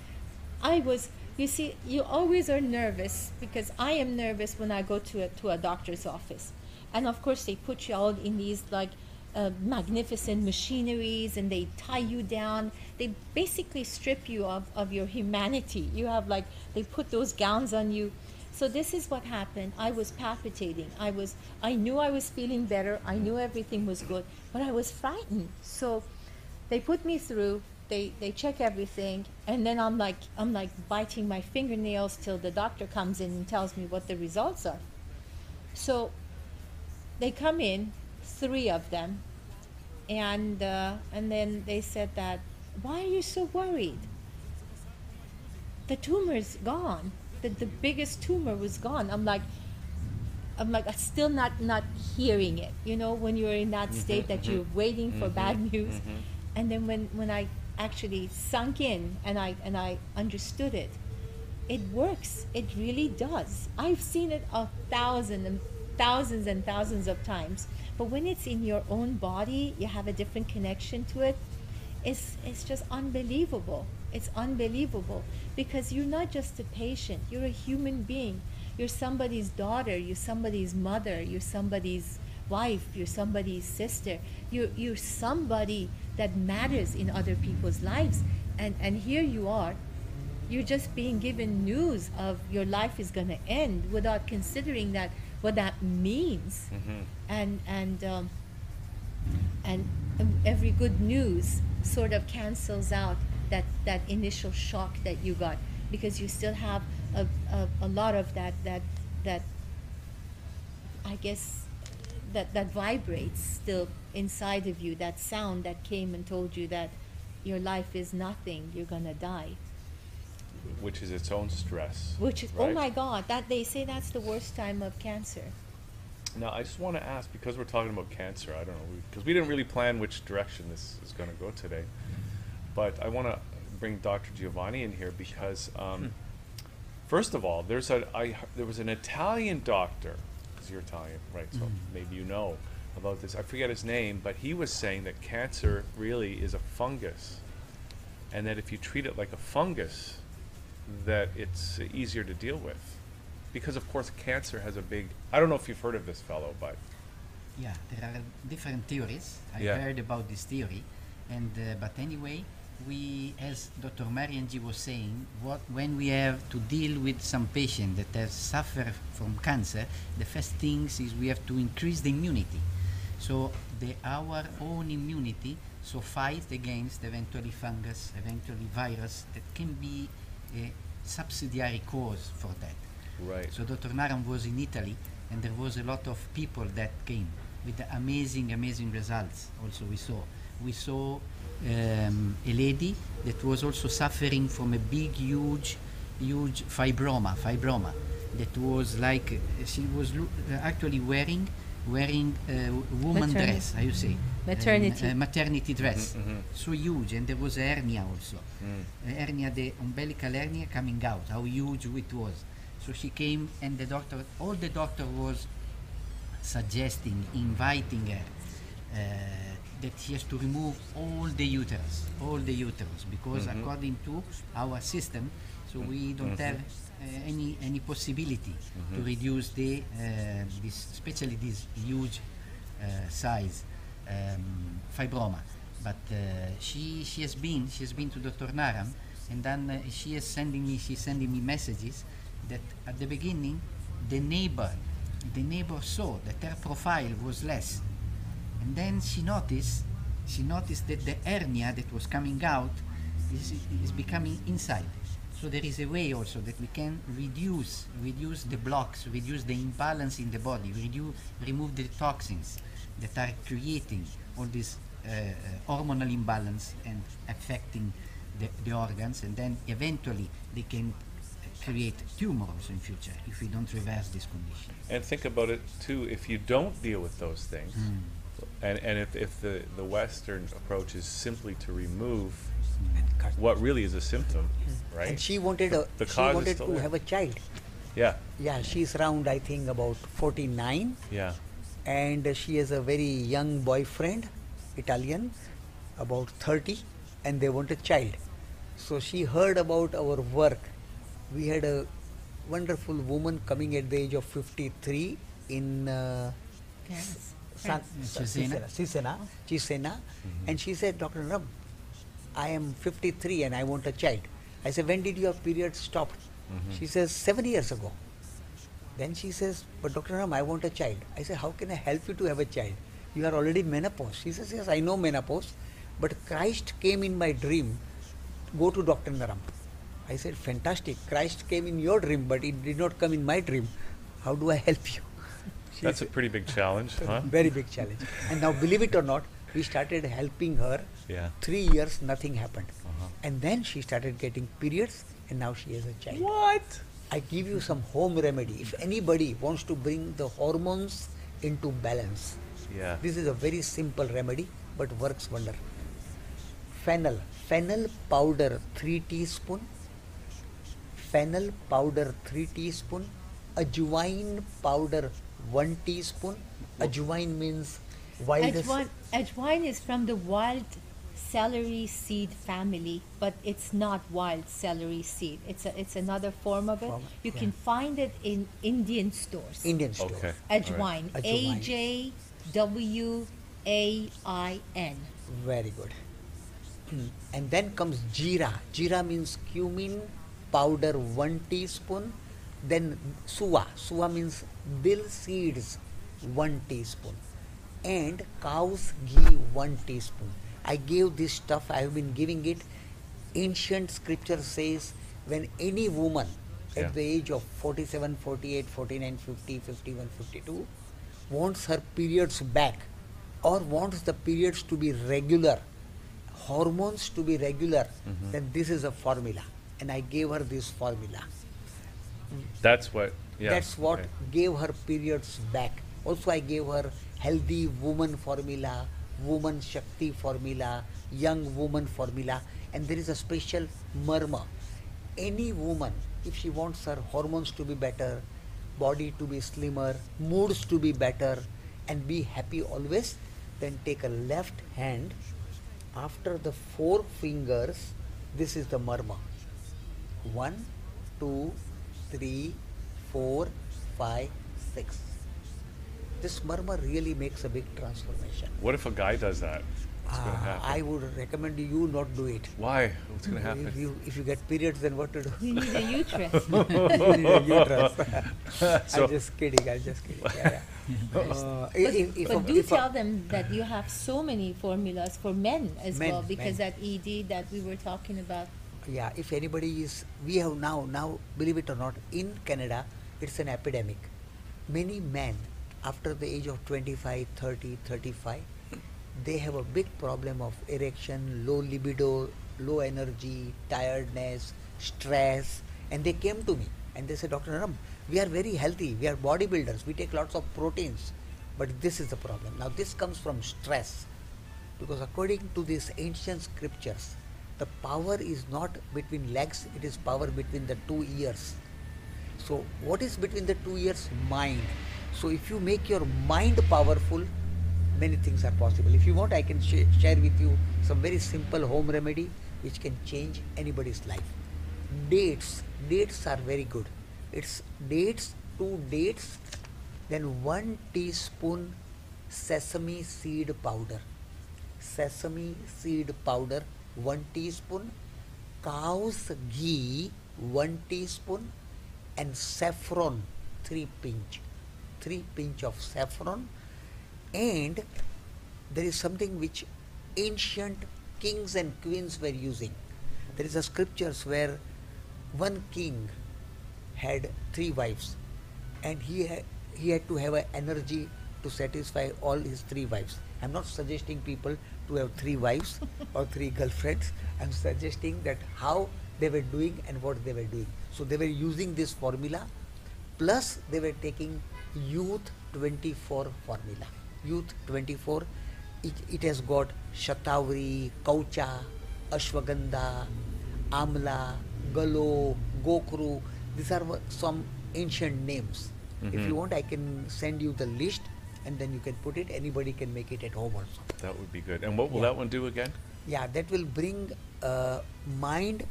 i was you see you always are nervous because i am nervous when i go to a, to a doctor's office. And of course they put you out in these like uh, magnificent machineries and they tie you down. They basically strip you of, of your humanity. You have like they put those gowns on you. So this is what happened. I was palpitating. I was i knew i was feeling better. I knew everything was good but i was frightened. So they put me through. They they check everything. And then i'm like i'm like biting my fingernails till the doctor comes in and tells me what the results are. So they come in three of them. And uh, and then they said that why are you so worried? The tumor's gone. The, the biggest tumor was gone. I'm like i'm like i'm still not not hearing it you know when you're in that mm-hmm, state that mm-hmm. you're waiting for mm-hmm, bad news. and then when when i actually sunk in and i and i understood it it works. It really does. I've seen it a thousand and thousands and thousands of times but when it's in your own body you have a different connection to it. It's it's just unbelievable. It's unbelievable because you're not just a patient. You're a human being. You're somebody's daughter. You're somebody's mother. You're somebody's wife. You're somebody's sister. You're you're somebody that matters in other people's lives. And and here you are. You're just being given news of your life is going to end without considering that what that means. And and um, and um, every good news sort of cancels out that that initial shock that you got because you still have a, a, a lot of that that that I guess that that vibrates still inside of you that sound that came and told you that your life is nothing you're gonna die which is its own stress which is oh right? my god that they say that's the worst time of cancer Now, I just want to ask because we're talking about cancer. I don't know because we didn't really plan which direction this is going to go today, but I want to bring Dr. Giovanni in here because, um, first of all, there's a I h- there was an Italian doctor. Because you're Italian, right? So maybe you know about this. I forget his name, but he was saying that cancer really is a fungus, and that if you treat it like a fungus, that it's easier to deal with. Because of course, cancer has a big. I don't know if you've heard of this fellow, but Yeah, there are different theories. I Yeah. heard about this theory, and uh, but anyway, we, as Dr. Marianji was saying, what when we have to deal with some patient that has suffered from cancer, the first things is we have to increase the immunity. So the our own immunity so fight against eventually fungus, eventually virus that can be a subsidiary cause for that. right. So Dr. Naram was in Italy, and there was a lot of people that came with the amazing, amazing results. Also, we saw we saw um, a lady that was also suffering from a big, huge, huge fibroma, fibroma that was like she was lo- uh, actually wearing wearing a woman Maternity. dress. How you say? Maternity. Um, a maternity dress. mhm. So huge, and there was a hernia also Mm. a hernia, the umbilical hernia coming out, how huge it was. So she came and the doctor, all the doctor was suggesting, inviting her uh, that she has to remove all the uterus, all the uterus, because Mhm. according to our system, so we don't Mhm. have uh, any any possibility to Mhm. reduce the uh, this, especially this huge uh, size um, fibroma. But uh, she she has been she has been to Dr. Naram, and then uh, she is sending me she's sending me messages that at the beginning the neighbor the neighbor saw that her profile was less, and then she noticed she noticed that the hernia that was coming out is, is becoming inside. So there is a way also that we can reduce reduce the blocks, reduce the imbalance in the body, reduce remove the toxins that are creating all this uh, uh, hormonal imbalance and affecting the, the organs, and then eventually they can create tumors in future if we don't reverse this condition. And think about it too, if you don't deal with those things, and, and if, if the, the Western approach is simply to remove Cut. what really is a symptom, right? And she wanted a, The she cause is wanted to there. have a child. yeah, Yeah, she's around I think about 49 yeah. And she has a very young boyfriend, Italian, about 30 and they want a child. So she heard about our work. We had a wonderful woman coming at the age of 53 in uh, France. San, France. Cesena. Cesena, Cesena, and she said, Dr. Ram, I am 53 and I want a child. I said, when did your period stop? She says, seven years ago. Then she says, but Dr. Ram, I want a child. I say, how can I help you to have a child? You are already menopause. She says, yes, I know menopause, but Christ came in my dream. Go to Dr. Naram. I said, fantastic. Christ came in your dream, but it did not come in my dream. How do I help you? She That's a pretty big challenge, huh? very big challenge. And now, believe it or not, we started helping her. Yeah. Three years, nothing happened. Uh-huh. And then she started getting periods, and now she has a child. What? I give you some home remedy. If anybody wants to bring the hormones into balance, Yeah. this is a very simple remedy, but works wonder. Fennel, fennel powder, three teaspoon. Fennel powder, three teaspoon. Ajwain powder, one teaspoon. Ajwain means wild. Ajwain, ajwain is from the wild celery seed family, but it's not wild celery seed. It's a, it's another form of it. Form, you yeah. can find it in Indian stores. Indian store. Okay. Ajwain. A Ajwain. J W A I N. Very good. Hmm. And then comes jeera. Jeera means cumin powder, one teaspoon. Then suwa. Suwa means dill seeds, one teaspoon. And cow's ghee, one teaspoon. I gave this stuff, I have been giving it. Ancient scripture says when any woman at the age of 47, 48, 49, 50, 51, 52 wants her periods back or wants the periods to be regular, hormones to be regular, mm-hmm. then this is a formula. And I gave her this formula. That's what. Yeah. That's what okay. gave her periods back. Also, I gave her healthy woman formula, woman Shakti formula, young woman formula, and there is a special marma. Any woman, if she wants her hormones to be better, body to be slimmer, moods to be better, and be happy always, then take a left hand. After the four fingers, this is the marma. One, two, three, four, five, six. This marma really makes a big transformation. What if a guy does that? What's going to happen? I would recommend you not do it. Why? What's going to If happen? you if you get periods, then what to do? You need a uterus. You need a uterus. So- I'm just kidding. I'm just kidding. Yeah, yeah. Uh, But, if, if, but a- do if a- tell them that you have so many formulas for men as Men, well, because men. that ED that we were talking about. yeah, if anybody is, we have now, now, believe it or not, in Canada, it's an epidemic. Many men, after the age of 25, 30, 35, they have a big problem of erection, low libido, low energy, tiredness, stress, and they came to me and they said, Dr. Ram, we are very healthy, we are bodybuilders, we take lots of proteins, but this is the problem. Now, this comes from stress because according to these ancient scriptures the power is not between legs it is power between the two ears so what is between the two ears mind so if you make your mind powerful many things are possible. If you want i can sh- share with you some very simple home remedy which can change anybody's life. Dates. Dates are very good. It's dates two dates then one teaspoon sesame seed powder. Sesame seed powder 1 teaspoon. Cow's ghee 1 teaspoon. And saffron 3 pinch 3 pinch of saffron and there is something which ancient kings and queens were using there is a scriptures where one king had three wives and he ha- he had to have an energy to satisfy all his three wives i'm not suggesting people to have three wives or three girlfriends. I'm suggesting that how they were doing and what they were doing. So they were using this formula, plus they were taking Youth 24 formula. Youth 24, it, it has got Shatavari, Kaucha, Ashwagandha, Amla, Galo, Gokru. These are some ancient names. If Mhm. you want, I can send you the list and then you can put it. Anybody can make it at home also. That would be good. And what will Yeah. that one do again? Yeah, that will bring uh, mind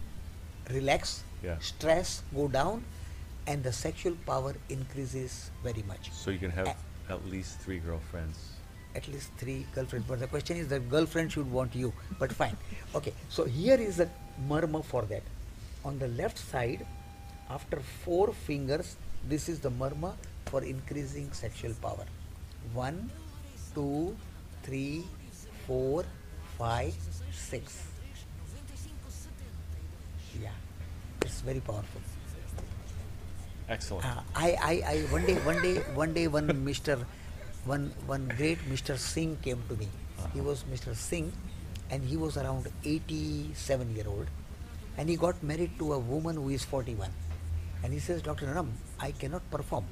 relax, Yeah. stress go down, and the sexual power increases very much. So you can have A- at least three girlfriends. At least three girlfriends. But the question is, the girlfriend should want you. But fine. Okay. So here is the marma for that. On the left side, after four fingers, this is the marma for increasing sexual power. One, two, three, four, five, six. Yeah, it's very powerful. Excellent. Uh, I, I, I one day one day one day one Mr. one one great Mr. Singh came to me. He was Mr. Singh and he was around 87 year old and he got married to a woman who is 41 and he says Dr. Naram I cannot perform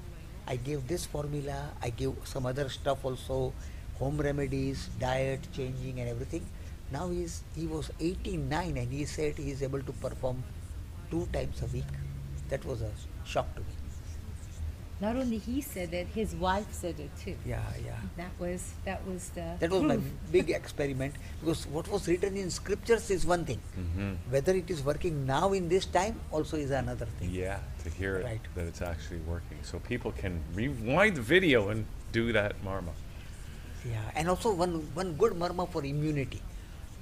I gave this formula I gave some other stuff also home remedies diet changing and everything now he's he was 89 and he said he is able to perform two times a week that was a shock to me Not only he said it, his wife said it too. yeah yeah That was that was the that was my big experiment because what was written in scriptures is one thing hmm whether it is working now in this time also is another thing Yeah, to hear it, Right. that it's actually working. So people can rewind the video and do that marma. yeah and also one one good marma for immunity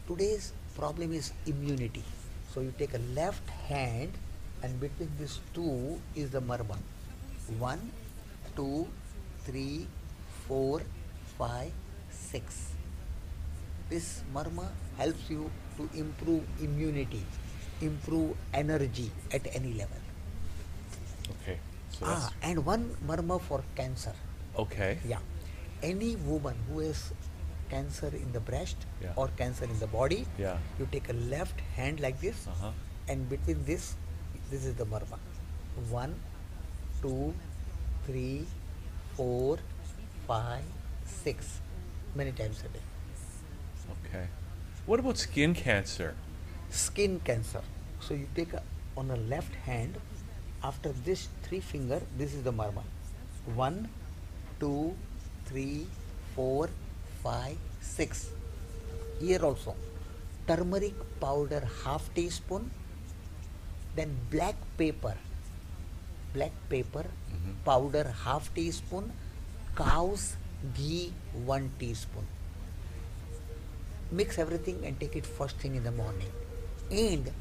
today's problem is immunity so you take a left hand and between these two is the marma one two three four five six this marma helps you to improve immunity improve energy at any level Okay. So ah, and one marma for cancer okay. yeah. Any woman who has cancer in the breast Yeah. or cancer in the body, Yeah. you take a left hand like this, Uh-huh. and between this, this is the marma. One, two, three, four, five, six. Many times a day. Okay. What about skin cancer? Skin cancer. So you take a, on the left hand, after this three finger, this is the marma. One, two, three, four, five, six. Here also, turmeric powder half teaspoon, then black pepper, black pepper Mhm. powder half teaspoon, cow's ghee one teaspoon. Mix everything and take it first thing in the morning. And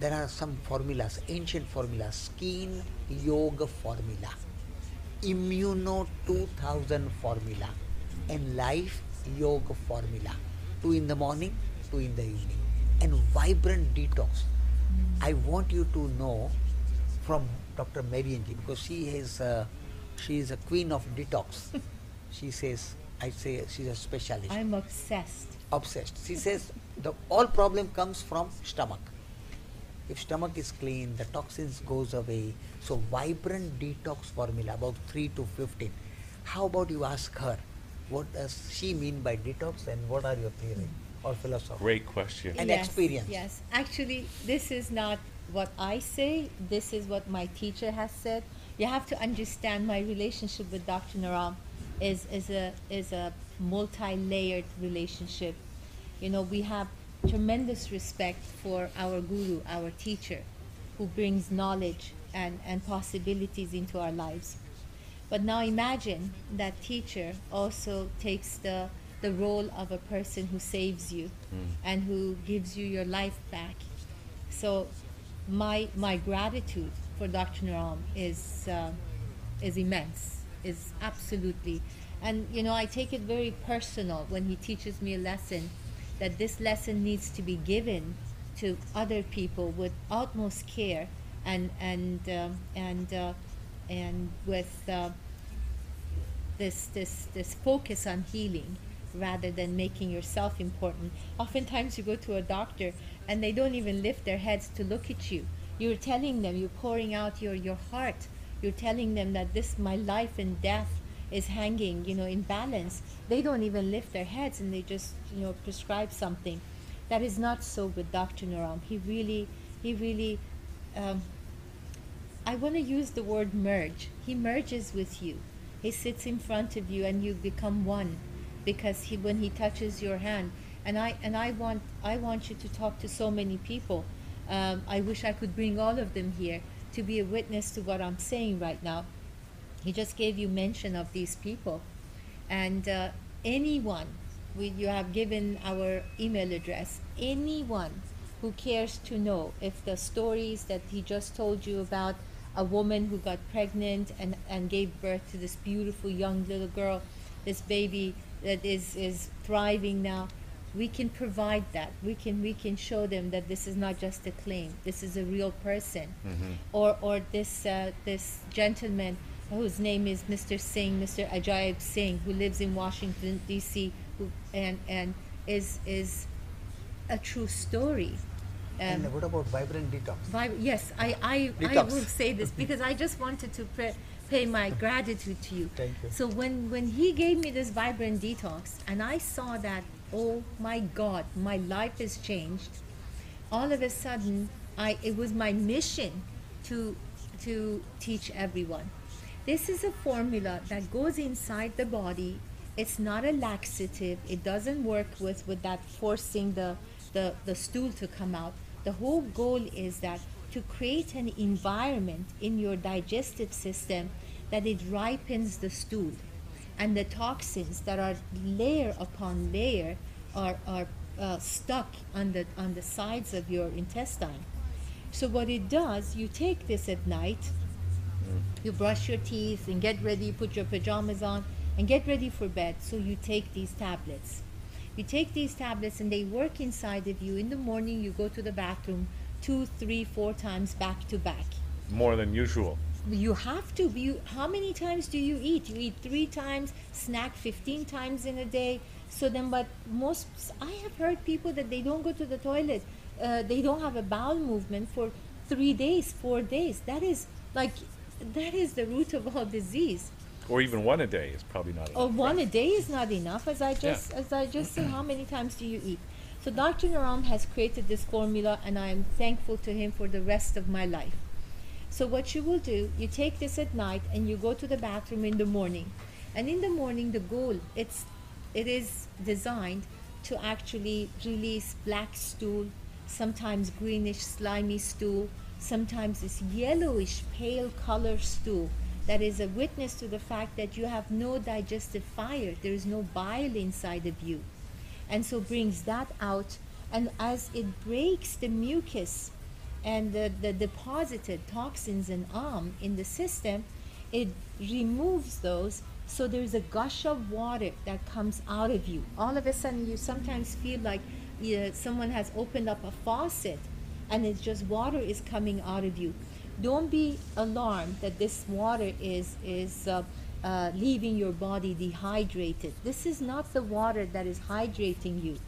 there are some formulas, ancient formulas, skin yoga formula, immuno 2000 formula, and life yoga formula. Two in the morning, two in the evening, and vibrant detox. I want you to know from Dr. Marianji because she is uh, she is a queen of detox. she says, I say she's a specialist I'm obsessed. obsessed. She says the all problem comes from stomach. If stomach is clean, the toxins goes away. So vibrant detox formula about three to fifteen. How about you ask her, what does she mean by detox and what are your theory or philosophy? Great question. And yes, experience. Yes, actually, this is not what I say. This is what my teacher has said. You have to understand my relationship with Dr. Naram is is a is a multi-layered relationship. You know, we have tremendous respect for our guru, our teacher, who brings knowledge and, and possibilities into our lives. But now imagine that teacher also takes the, the role of a person who saves you and who gives you your life back. So my, my gratitude for Dr. Naram is, uh, is immense, is absolutely. And, you know, I take it very personal when he teaches me a lesson that this lesson needs to be given to other people with utmost care and, and, um and, uh, and with uh, this, this, this focus on healing rather than making yourself important. Oftentimes you go to a doctor and they don't even lift their heads to look at you. You're telling them, you're pouring out your, your heart. You're telling them that this, my life and death is hanging, you know, in balance. They don't even lift their heads and they just, you know, prescribe something. That is not so with Dr. Naram. He really, he really, um, I want to use the word merge. He merges with you. He sits in front of you and you become one because he when he touches your hand and I and I want I want you to talk to so many people. Um, I wish I could bring all of them here to be a witness to what I'm saying right now. He just gave you mention of these people, and uh, anyone we, you have given our email address. Anyone who cares to know if the stories that he just told you about a woman who got pregnant and, and gave birth to this beautiful young little girl, this baby that is, is thriving now. We can provide that. We can we can show them that this is not just a claim. This is a real person. Or or this uh, this gentleman whose name is Mr. Singh, Mr. Ajaib Singh, who lives in Washington D.C. Who, and and is is a true story. Um, and what about vibrant detox? Vi- yes, I, I, I Detox. will say this because I just wanted to pre- pay my gratitude to you. Thank you. So when, when he gave me this vibrant detox and I saw that, oh my God, my life is changed. All of a sudden, I it was my mission to to teach everyone. This is a formula that goes inside the body. It's not a laxative. It doesn't work with, with that forcing the, the, the stool to come out. The whole goal is that to create an environment in your digestive system that it ripens the stool and the toxins that are layer upon layer are, are uh, stuck on the, on the sides of your intestine. So what it does, you take this at night, you brush your teeth and get ready, put your pajamas on, and get ready for bed. So you take these tablets. You take these tablets and they work inside of you. In the morning, you go to the bathroom two, three, four times back to back. More than usual. You have to. You, how many times do you eat? You eat three times, snack 15 times in a day. So then, but most, I have heard people that they don't go to the toilet. Uh, they don't have a bowel movement for three days, four days. That is like, that is the root of all disease. Or even one a day is probably not enough. Or one a day is not enough, as I just as I just said. How many times do you eat? So Dr. Naram has created this formula, and I am thankful to him for the rest of my life. So what you will do, you take this at night, and you go to the bathroom in the morning, and in the morning the goal it's it is designed to actually release black stool, sometimes greenish slimy stool, sometimes this yellowish pale color stool that is a witness to the fact that you have no digestive fire, there is no bile inside of you. And so brings that out, and as it breaks the mucus and the, the deposited toxins and arm in the system, it removes those so there's a gush of water that comes out of you. All of a sudden, you sometimes feel like uh, someone has opened up a faucet and it's just water is coming out of you. Don't be alarmed that this water is, is uh, uh, leaving your body dehydrated. This is not the water that is hydrating you.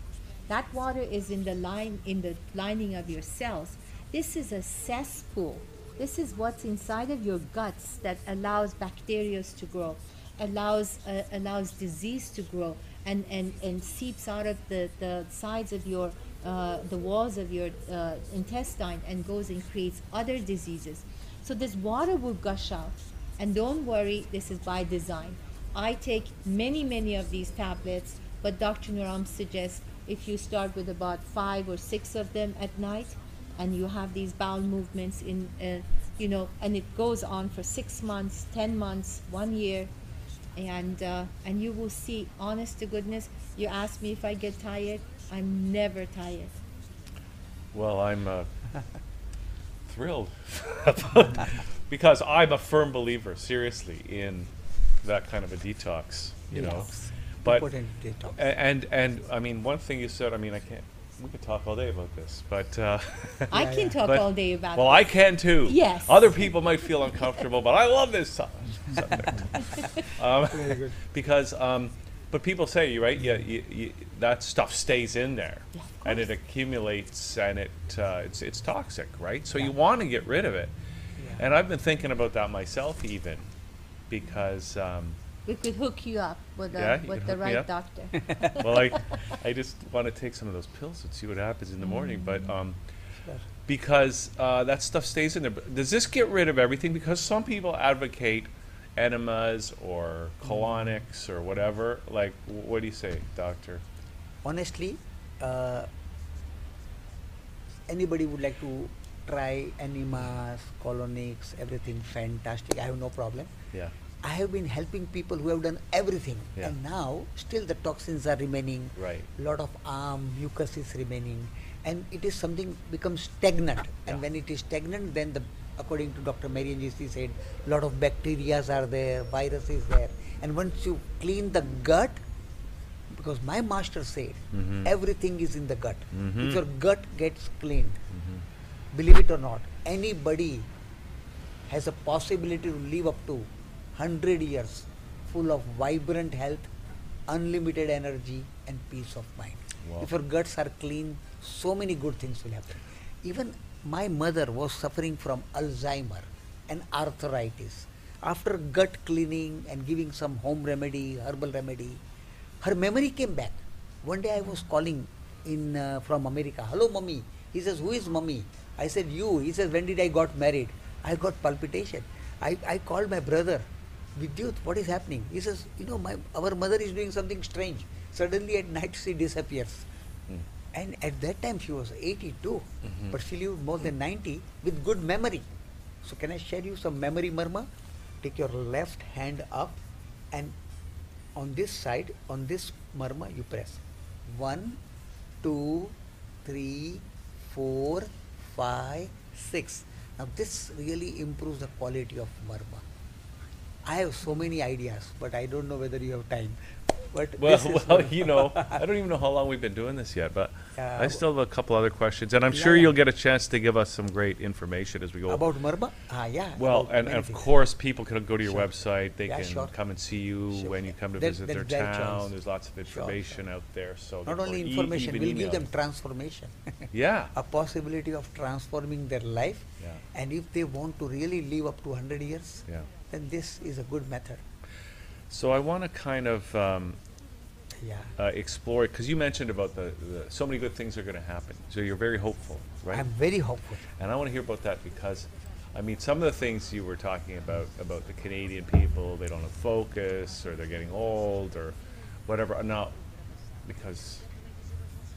That water is in the line in the lining of your cells. This is a cesspool. This is what's inside of your guts that allows bacteria to grow, allows uh, allows disease to grow, and, and, and seeps out of the, the sides of your uh, the walls of your uh, intestine and goes and creates other diseases. So this water will gush out, and don't worry, this is by design. I take many many of these tablets, but Dr. Naram suggests if you start with about five or six of them at night, and you have these bowel movements in, uh, you know, and it goes on for six months, ten months, one year, and uh, and you will see. Honest to goodness, you ask me if I get tired. I'm never tired. Well, I'm uh, thrilled about because I'm a firm believer, seriously, in that kind of a detox. You know, Detox. but Important detox. a- and and I mean, one thing you said. I mean, I can't. We could talk all day about this, but uh, I can talk but- all day about it. well, it. I can too. Yes. Other people might feel uncomfortable, but I love this su- subject. um, Very good. because um, But people say, right? Yeah, you, you, that stuff stays in there, Yeah, and it accumulates, and it uh, it's it's toxic, right? So you want to get rid of it. Yeah. And I've been thinking about that myself, even because, um, We could hook you up with, a, Yeah, you with could the hook me right up. doctor. well, I I just want to take some of those pills and see what happens in the morning. But um, because uh, that stuff stays in there. But Does this get rid of everything? Because some people advocate enemas or colonics or whatever. Like, wh- what do you say, doctor? honestly, uh, anybody would like to try enemas, colonics, everything fantastic. I have no problem. Yeah. I have been helping people who have done everything, Yeah. and now still the toxins are remaining. Right. Lot of arm mucus is remaining, and it is something becomes stagnant. And when it is stagnant, then the according to Dr. Marian she said, lot of bacterias are there, virus is there, and once you clean the gut, because my master said Mhm. everything is in the gut. Mhm. If your gut gets cleaned, Mm-hmm. Believe it or not, anybody has a possibility to live up to 100 years full of vibrant health, unlimited energy, and peace of mind. Wow. If your guts are clean, so many good things will happen. Even my mother was suffering from Alzheimer and arthritis. After gut cleaning and giving some home remedy, herbal remedy, her memory came back. One day I was calling in uh, from America. Hello, mummy. He says, "Who is mummy?" I said, "You." He says, "When did I got married?" I got palpitation. I, I called my brother. Vidyut, what is happening? He says, "You know, my our mother is doing something strange. Suddenly at night she disappears." Mm. And at that time she was 82, Mhm. but she lived more than 90 with good memory. So can I share you some memory marma? Take your left hand up and on this side, on this marma, you press. One, two, three, four, five, six. Now this really improves the quality of murmur. I have so many ideas, but I don't know whether you have time. But Well, well, you know, I don't even know how long we've been doing this yet, but I still have a couple other questions, and I'm sure yeah. you'll get a chance to give us some great information as we go. about marma? Ah, yeah. well, about and, many of things. course, people can go to your Sure. website. They Yeah, can sure. come and see you Sure. when you come to That- visit their that's their town. There's lots of Sure, information out there. So Not or only e- information, even we'll give them transformation. Yeah. a possibility of transforming their life. Yeah. And if they want to really live up to 100 years, Yeah. then this is a good method. So I want to kind of um, Yeah. uh, explore because you mentioned about the, the so many good things are going to happen. So you're very hopeful, right? I'm very hopeful. And I want to hear about that because, I mean, some of the things you were talking about about the Canadian people, they don't have focus, or they're getting old, or whatever. Now, because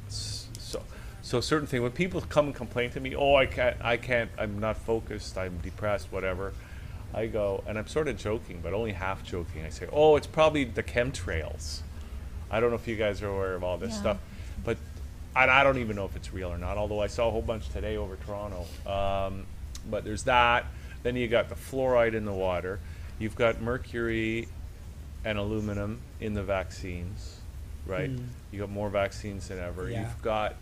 so so certain thing when people come and complain to me, oh, I can't, I can't, I'm not focused, I'm depressed, whatever. I go, and I'm sort of joking, but only half joking. I say, oh, it's probably the chemtrails. I don't know if you guys are aware of all this Yeah. stuff, but and I don't even know if it's real or not. Although I saw a whole bunch today over Toronto. Um, but there's that. Then you got the fluoride in the water. You've got mercury and aluminum in the vaccines, right? Mm. You got more vaccines than ever. Yeah. You've got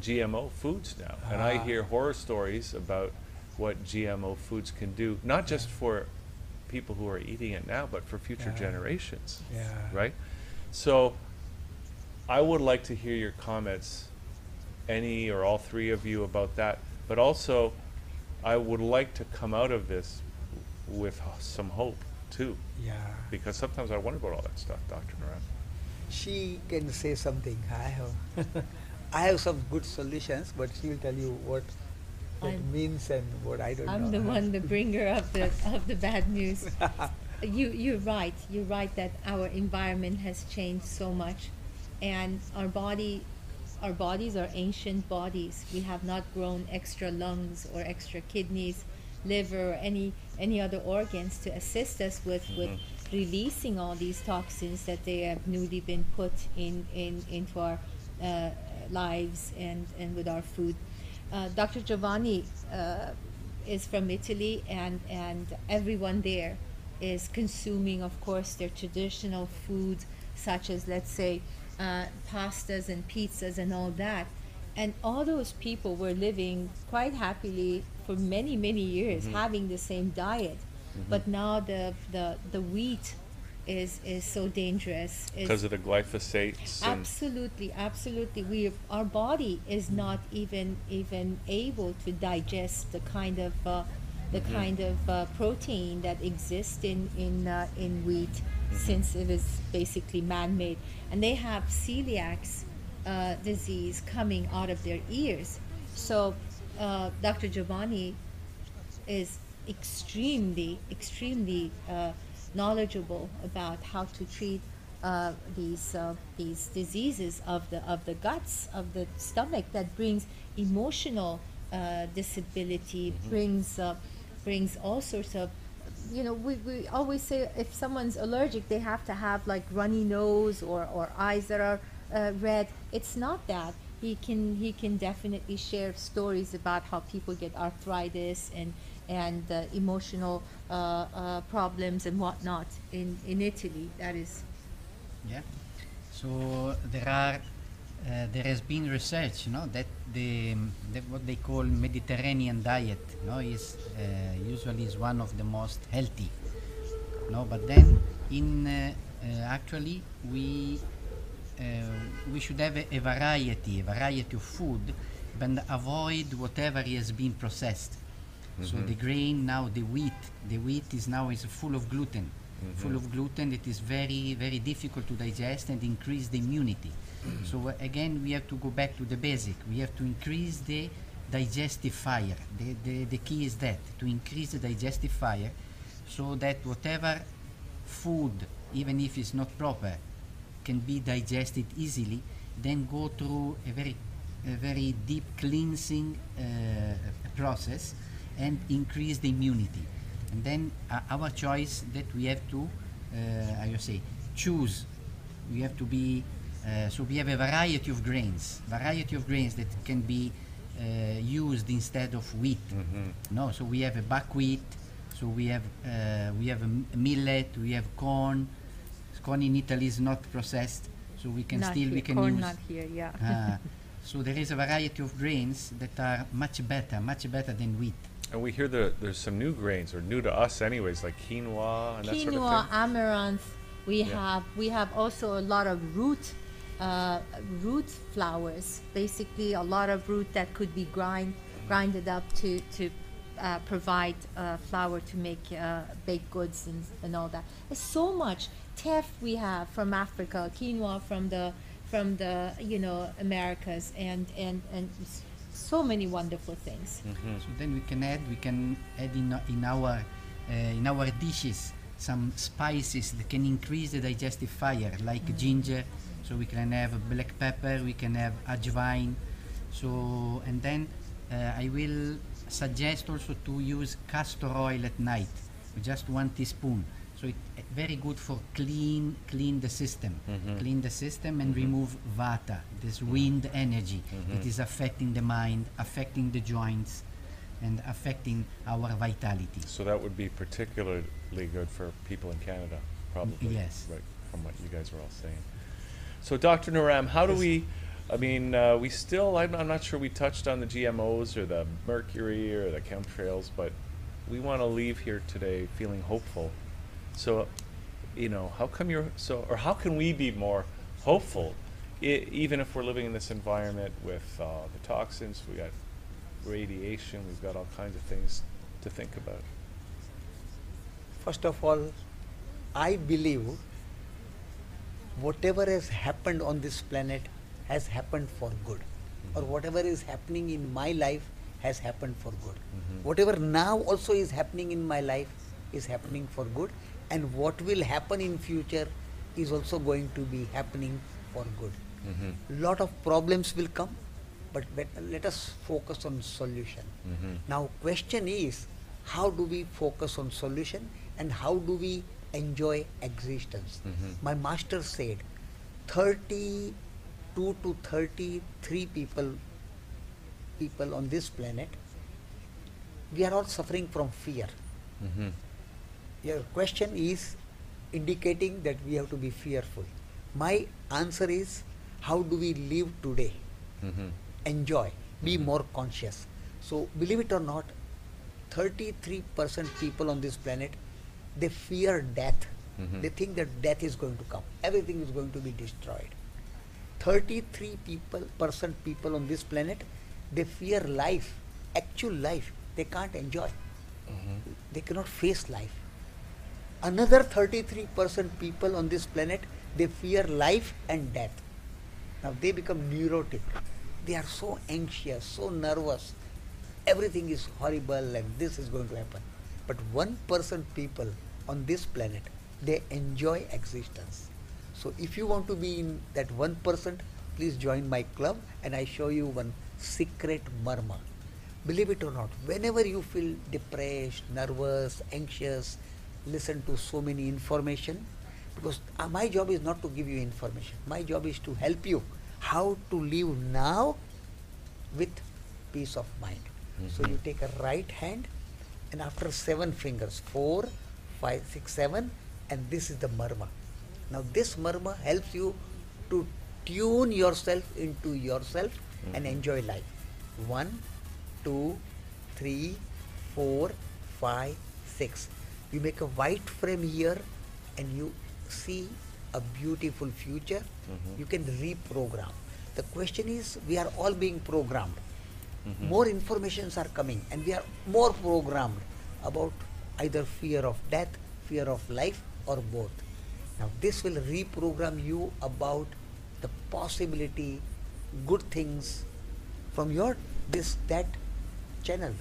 GMO foods now, and I Ah. hear horror stories about what GMO foods can do, not just for people who are eating it now, but for future Yeah. generations Yeah. right? So I would like to hear your comments, any or all three of you, about that. But also, I would like to come out of this with some hope too, Yeah. because sometimes I wonder about all that stuff, Dr. Naram. She can say something. I have, I have some good solutions, but she will tell you what it means and what I don't know. I'm the one, the bringer of the of the bad news. you you're right. You're right that our environment has changed so much, and our body, our bodies are ancient bodies. We have not grown extra lungs or extra kidneys, liver, or any any other organs to assist us with with releasing all these toxins that they have newly been put in in into our uh, lives and and with our food. Uh, Dr. Giovanni uh, is from Italy, and and everyone there is consuming, of course, their traditional food, such as let's say uh, pastas and pizzas and all that. And all those people were living quite happily for many many years, having the same diet. But now the the the wheat is is so dangerous. Because of the glyphosates and Absolutely, absolutely. We our body is not even even able to digest the kind of uh, the Mm-hmm. kind of uh, protein that exists in in uh, in wheat, Mm-hmm. since it is basically man-made, and they have celiac uh, disease coming out of their ears. So, uh, Dr. Giovanni is extremely, extremely uh, knowledgeable about how to treat uh, these uh, these diseases of the of the guts of the stomach that brings emotional uh, disability, brings uh, brings all sorts of you know, we, we always say if someone's allergic, they have to have like runny nose or, or eyes that are uh, red. It's not that. He can he can definitely share stories about how people get arthritis and and uh, emotional uh, uh, problems and whatnot in, in Italy. That is Yeah. So there are uh, there has been research, no, that the that what they call Mediterranean diet, no, is uh, usually is one of the most healthy, no. But then in uh, uh, actually we uh, we should have a, a variety, a variety of food, but avoid whatever has been processed. So the grain now, the wheat, the wheat is now is full of gluten. Full of gluten, it is very very difficult to digest and increase the immunity. So uh, again, we have to go back to the basic. We have to increase the digestive fire. The, the, the key is that to increase the digestive fire, so that whatever food, even if it's not proper, can be digested easily, then go through a very, a very deep cleansing uh, process and increase the immunity. And then uh, our choice that we have to, uh, how you say, choose. We have to be, uh, so we have a variety of grains, variety of grains that can be uh, used instead of wheat. No, so we have a buckwheat, so we have uh, we have a m- millet, we have corn. Corn in Italy is not processed, so we can not still here. we can corn use. not here. Yeah. Ah, so there is a variety of grains that are much better, much better than wheat. and we hear that there's some new grains or new to us anyways, like quinoa and that sort of thing. quinoa, amaranth. We Yeah. have we have also a lot of root uh, root flours. Basically, a lot of root that could be grind grinded up to to uh, provide uh, flour to make uh, baked goods and, and all that. There's so much teff we have from Africa, quinoa from the from the you know Americas, and and and so many wonderful things. So then we can add, we can add in, in our uh, in our dishes some spices that can increase the digestive fire, like ginger. So we can have black pepper, we can have ajwain. So and then uh, I will suggest also to use castor oil at night, just one teaspoon. So it uh, very good for clean clean the system, clean the system and remove vata, this wind energy that is affecting the mind, affecting the joints, and affecting our vitality. So that would be particularly good for people in Canada, probably. yes. Right, from what you guys were all saying. So, Dr. Naram, how do we? I mean, uh, we still. I'm, I'm not sure we touched on the GMOs or the mercury or the chemtrails, but we want to leave here today feeling hopeful. So, you know, how come you're so, or how can we be more hopeful, I, even if we're living in this environment with uh, the toxins, we got radiation, we've got all kinds of things to think about. First of all, I believe whatever has happened on this planet has happened for good, or whatever is happening in my life has happened for good. Mhm. Whatever now also is happening in my life is happening for good, and what will happen in future is also going to be happening for good. Mm-hmm. Lot of problems will come, but let, let us focus on solution. Mm-hmm. Now, question is, how do we focus on solution and how do we enjoy existence? Mhm. My master said, 32 to 33 people, people on this planet, we are all suffering from fear. Mm-hmm. Your question is indicating that we have to be fearful. My answer is, how do we live today? Mm-hmm. enjoy, be Mhm. more conscious. So, believe it or not, 33% people on this planet they fear death. Mm-hmm. They think that death is going to come. Everything is going to be destroyed. 33 people percent people on this planet they fear life actual life. They can't enjoy. Mm-hmm. They cannot face life. Another 33 percent people on this planet they fear life and death. Now they become neurotic. They are so anxious so nervous. Everything is horrible and this is going to happen. But 1% people on this planet they enjoy existence. So if you want to be in that 1% please join my club and i show you one secret marma. Believe it or not whenever you feel depressed nervous anxious listen to so many information because uh, my job is not to give you information. My job is to help you how to live now with peace of mind. So you take a right hand and after seven fingers four five six seven and this is the marma now this marma helps you to tune yourself into yourself and mm-hmm. enjoy life. One two three four five six. You make a white frame here and you see a beautiful future. Mm-hmm. You can reprogram. The question is we are all being programmed. Mm-hmm. More informations are coming and we are more programmed about either fear of death fear of life or both. Now this will reprogram you about the possibility good things from your this that channel.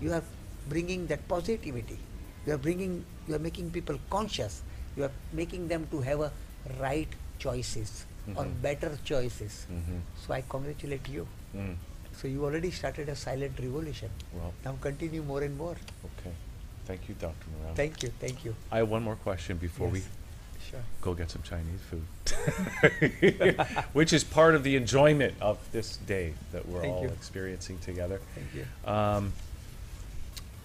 You are bringing that positivity. You are bringing you are making people conscious. You are making them to have a right choices or Mhm. better choices. Mhm. so i congratulate you. Mm. so you already started a silent revolution. Well, now continue more and more. Okay. Thank you, Dr. Naram. thank you thank you I have one more question before we Yes. sure go get some Chinese food, which is part of the enjoyment of this day that we're Thank all you. experiencing together. thank you Um,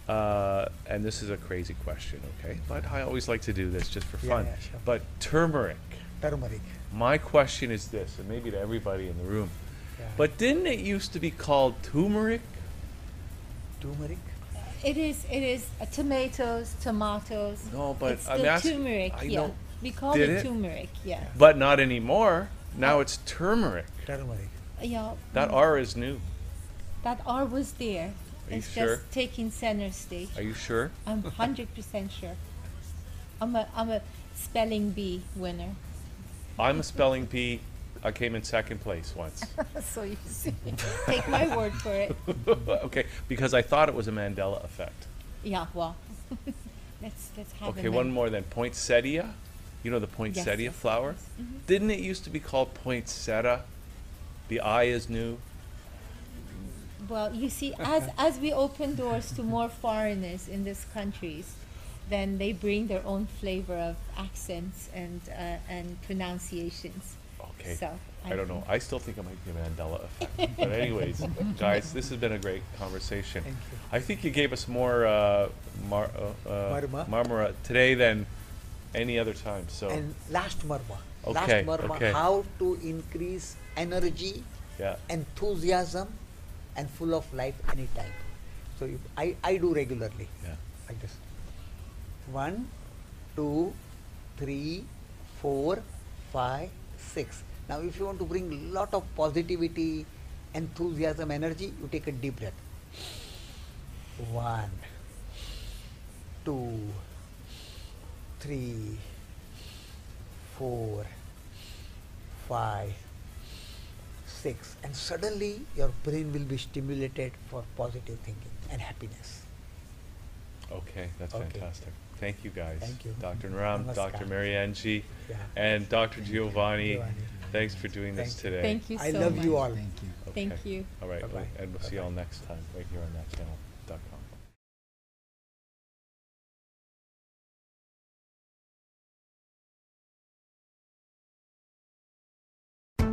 uh, and this is a crazy question, okay? But I always like to do this just for Yeah, fun. yeah, sure. But turmeric. turmeric My question is this, and maybe to everybody in the room. Yeah. But didn't it used to be called turmeric? turmeric It is. It is uh, tomatoes, tomatoes. No, but it's I'm the asking- turmeric. I yeah, know. we call Did it, it? turmeric. Yeah, But not anymore. Now it's turmeric. turmeric yeah. That R is new. that R was there. Are you it's sure? just taking center stage. Are you sure? I'm hundred percent sure. I'm a I'm a spelling bee winner. I'm a spelling bee. I came in second place once. so you see, take my word for it. okay, because I thought it was a Mandela effect. Yeah, well, let's let's have Okay, one more then. Poinsettia. You know the poinsettia yes, flower? yes, mhm. Didn't it used to be called poinsettia? The I is new. Well, you see, as as we open doors to more foreigners in these countries, then they bring their own flavor of accents and uh, and pronunciations. Okay. So I don't know. I still think it might be a Mandela effect. but anyways, guys, this has been a great conversation. Thank you. I think you gave us more uh, mar- uh, uh, Marma. marmara today than any other time. So and last marma Okay, last marma okay. how to increase energy yeah. enthusiasm and full of life anytime so you, I, I do regularly Yeah. like this one two three four five six now if you want to bring lot of positivity enthusiasm energy you take a deep breath one two three four five six and suddenly your brain will be stimulated for positive thinking and happiness Okay, that's Okay. fantastic. Thank you guys. Thank you. Dr. Naram, Dr. Marianji, Yeah. and Dr. Giovanni. Giovanni. Thanks for doing this Thank you. today. Thank you I love much. you all Thank you. Thank you. All right, Bye-bye. and we'll see you all next time right here on that channel.com.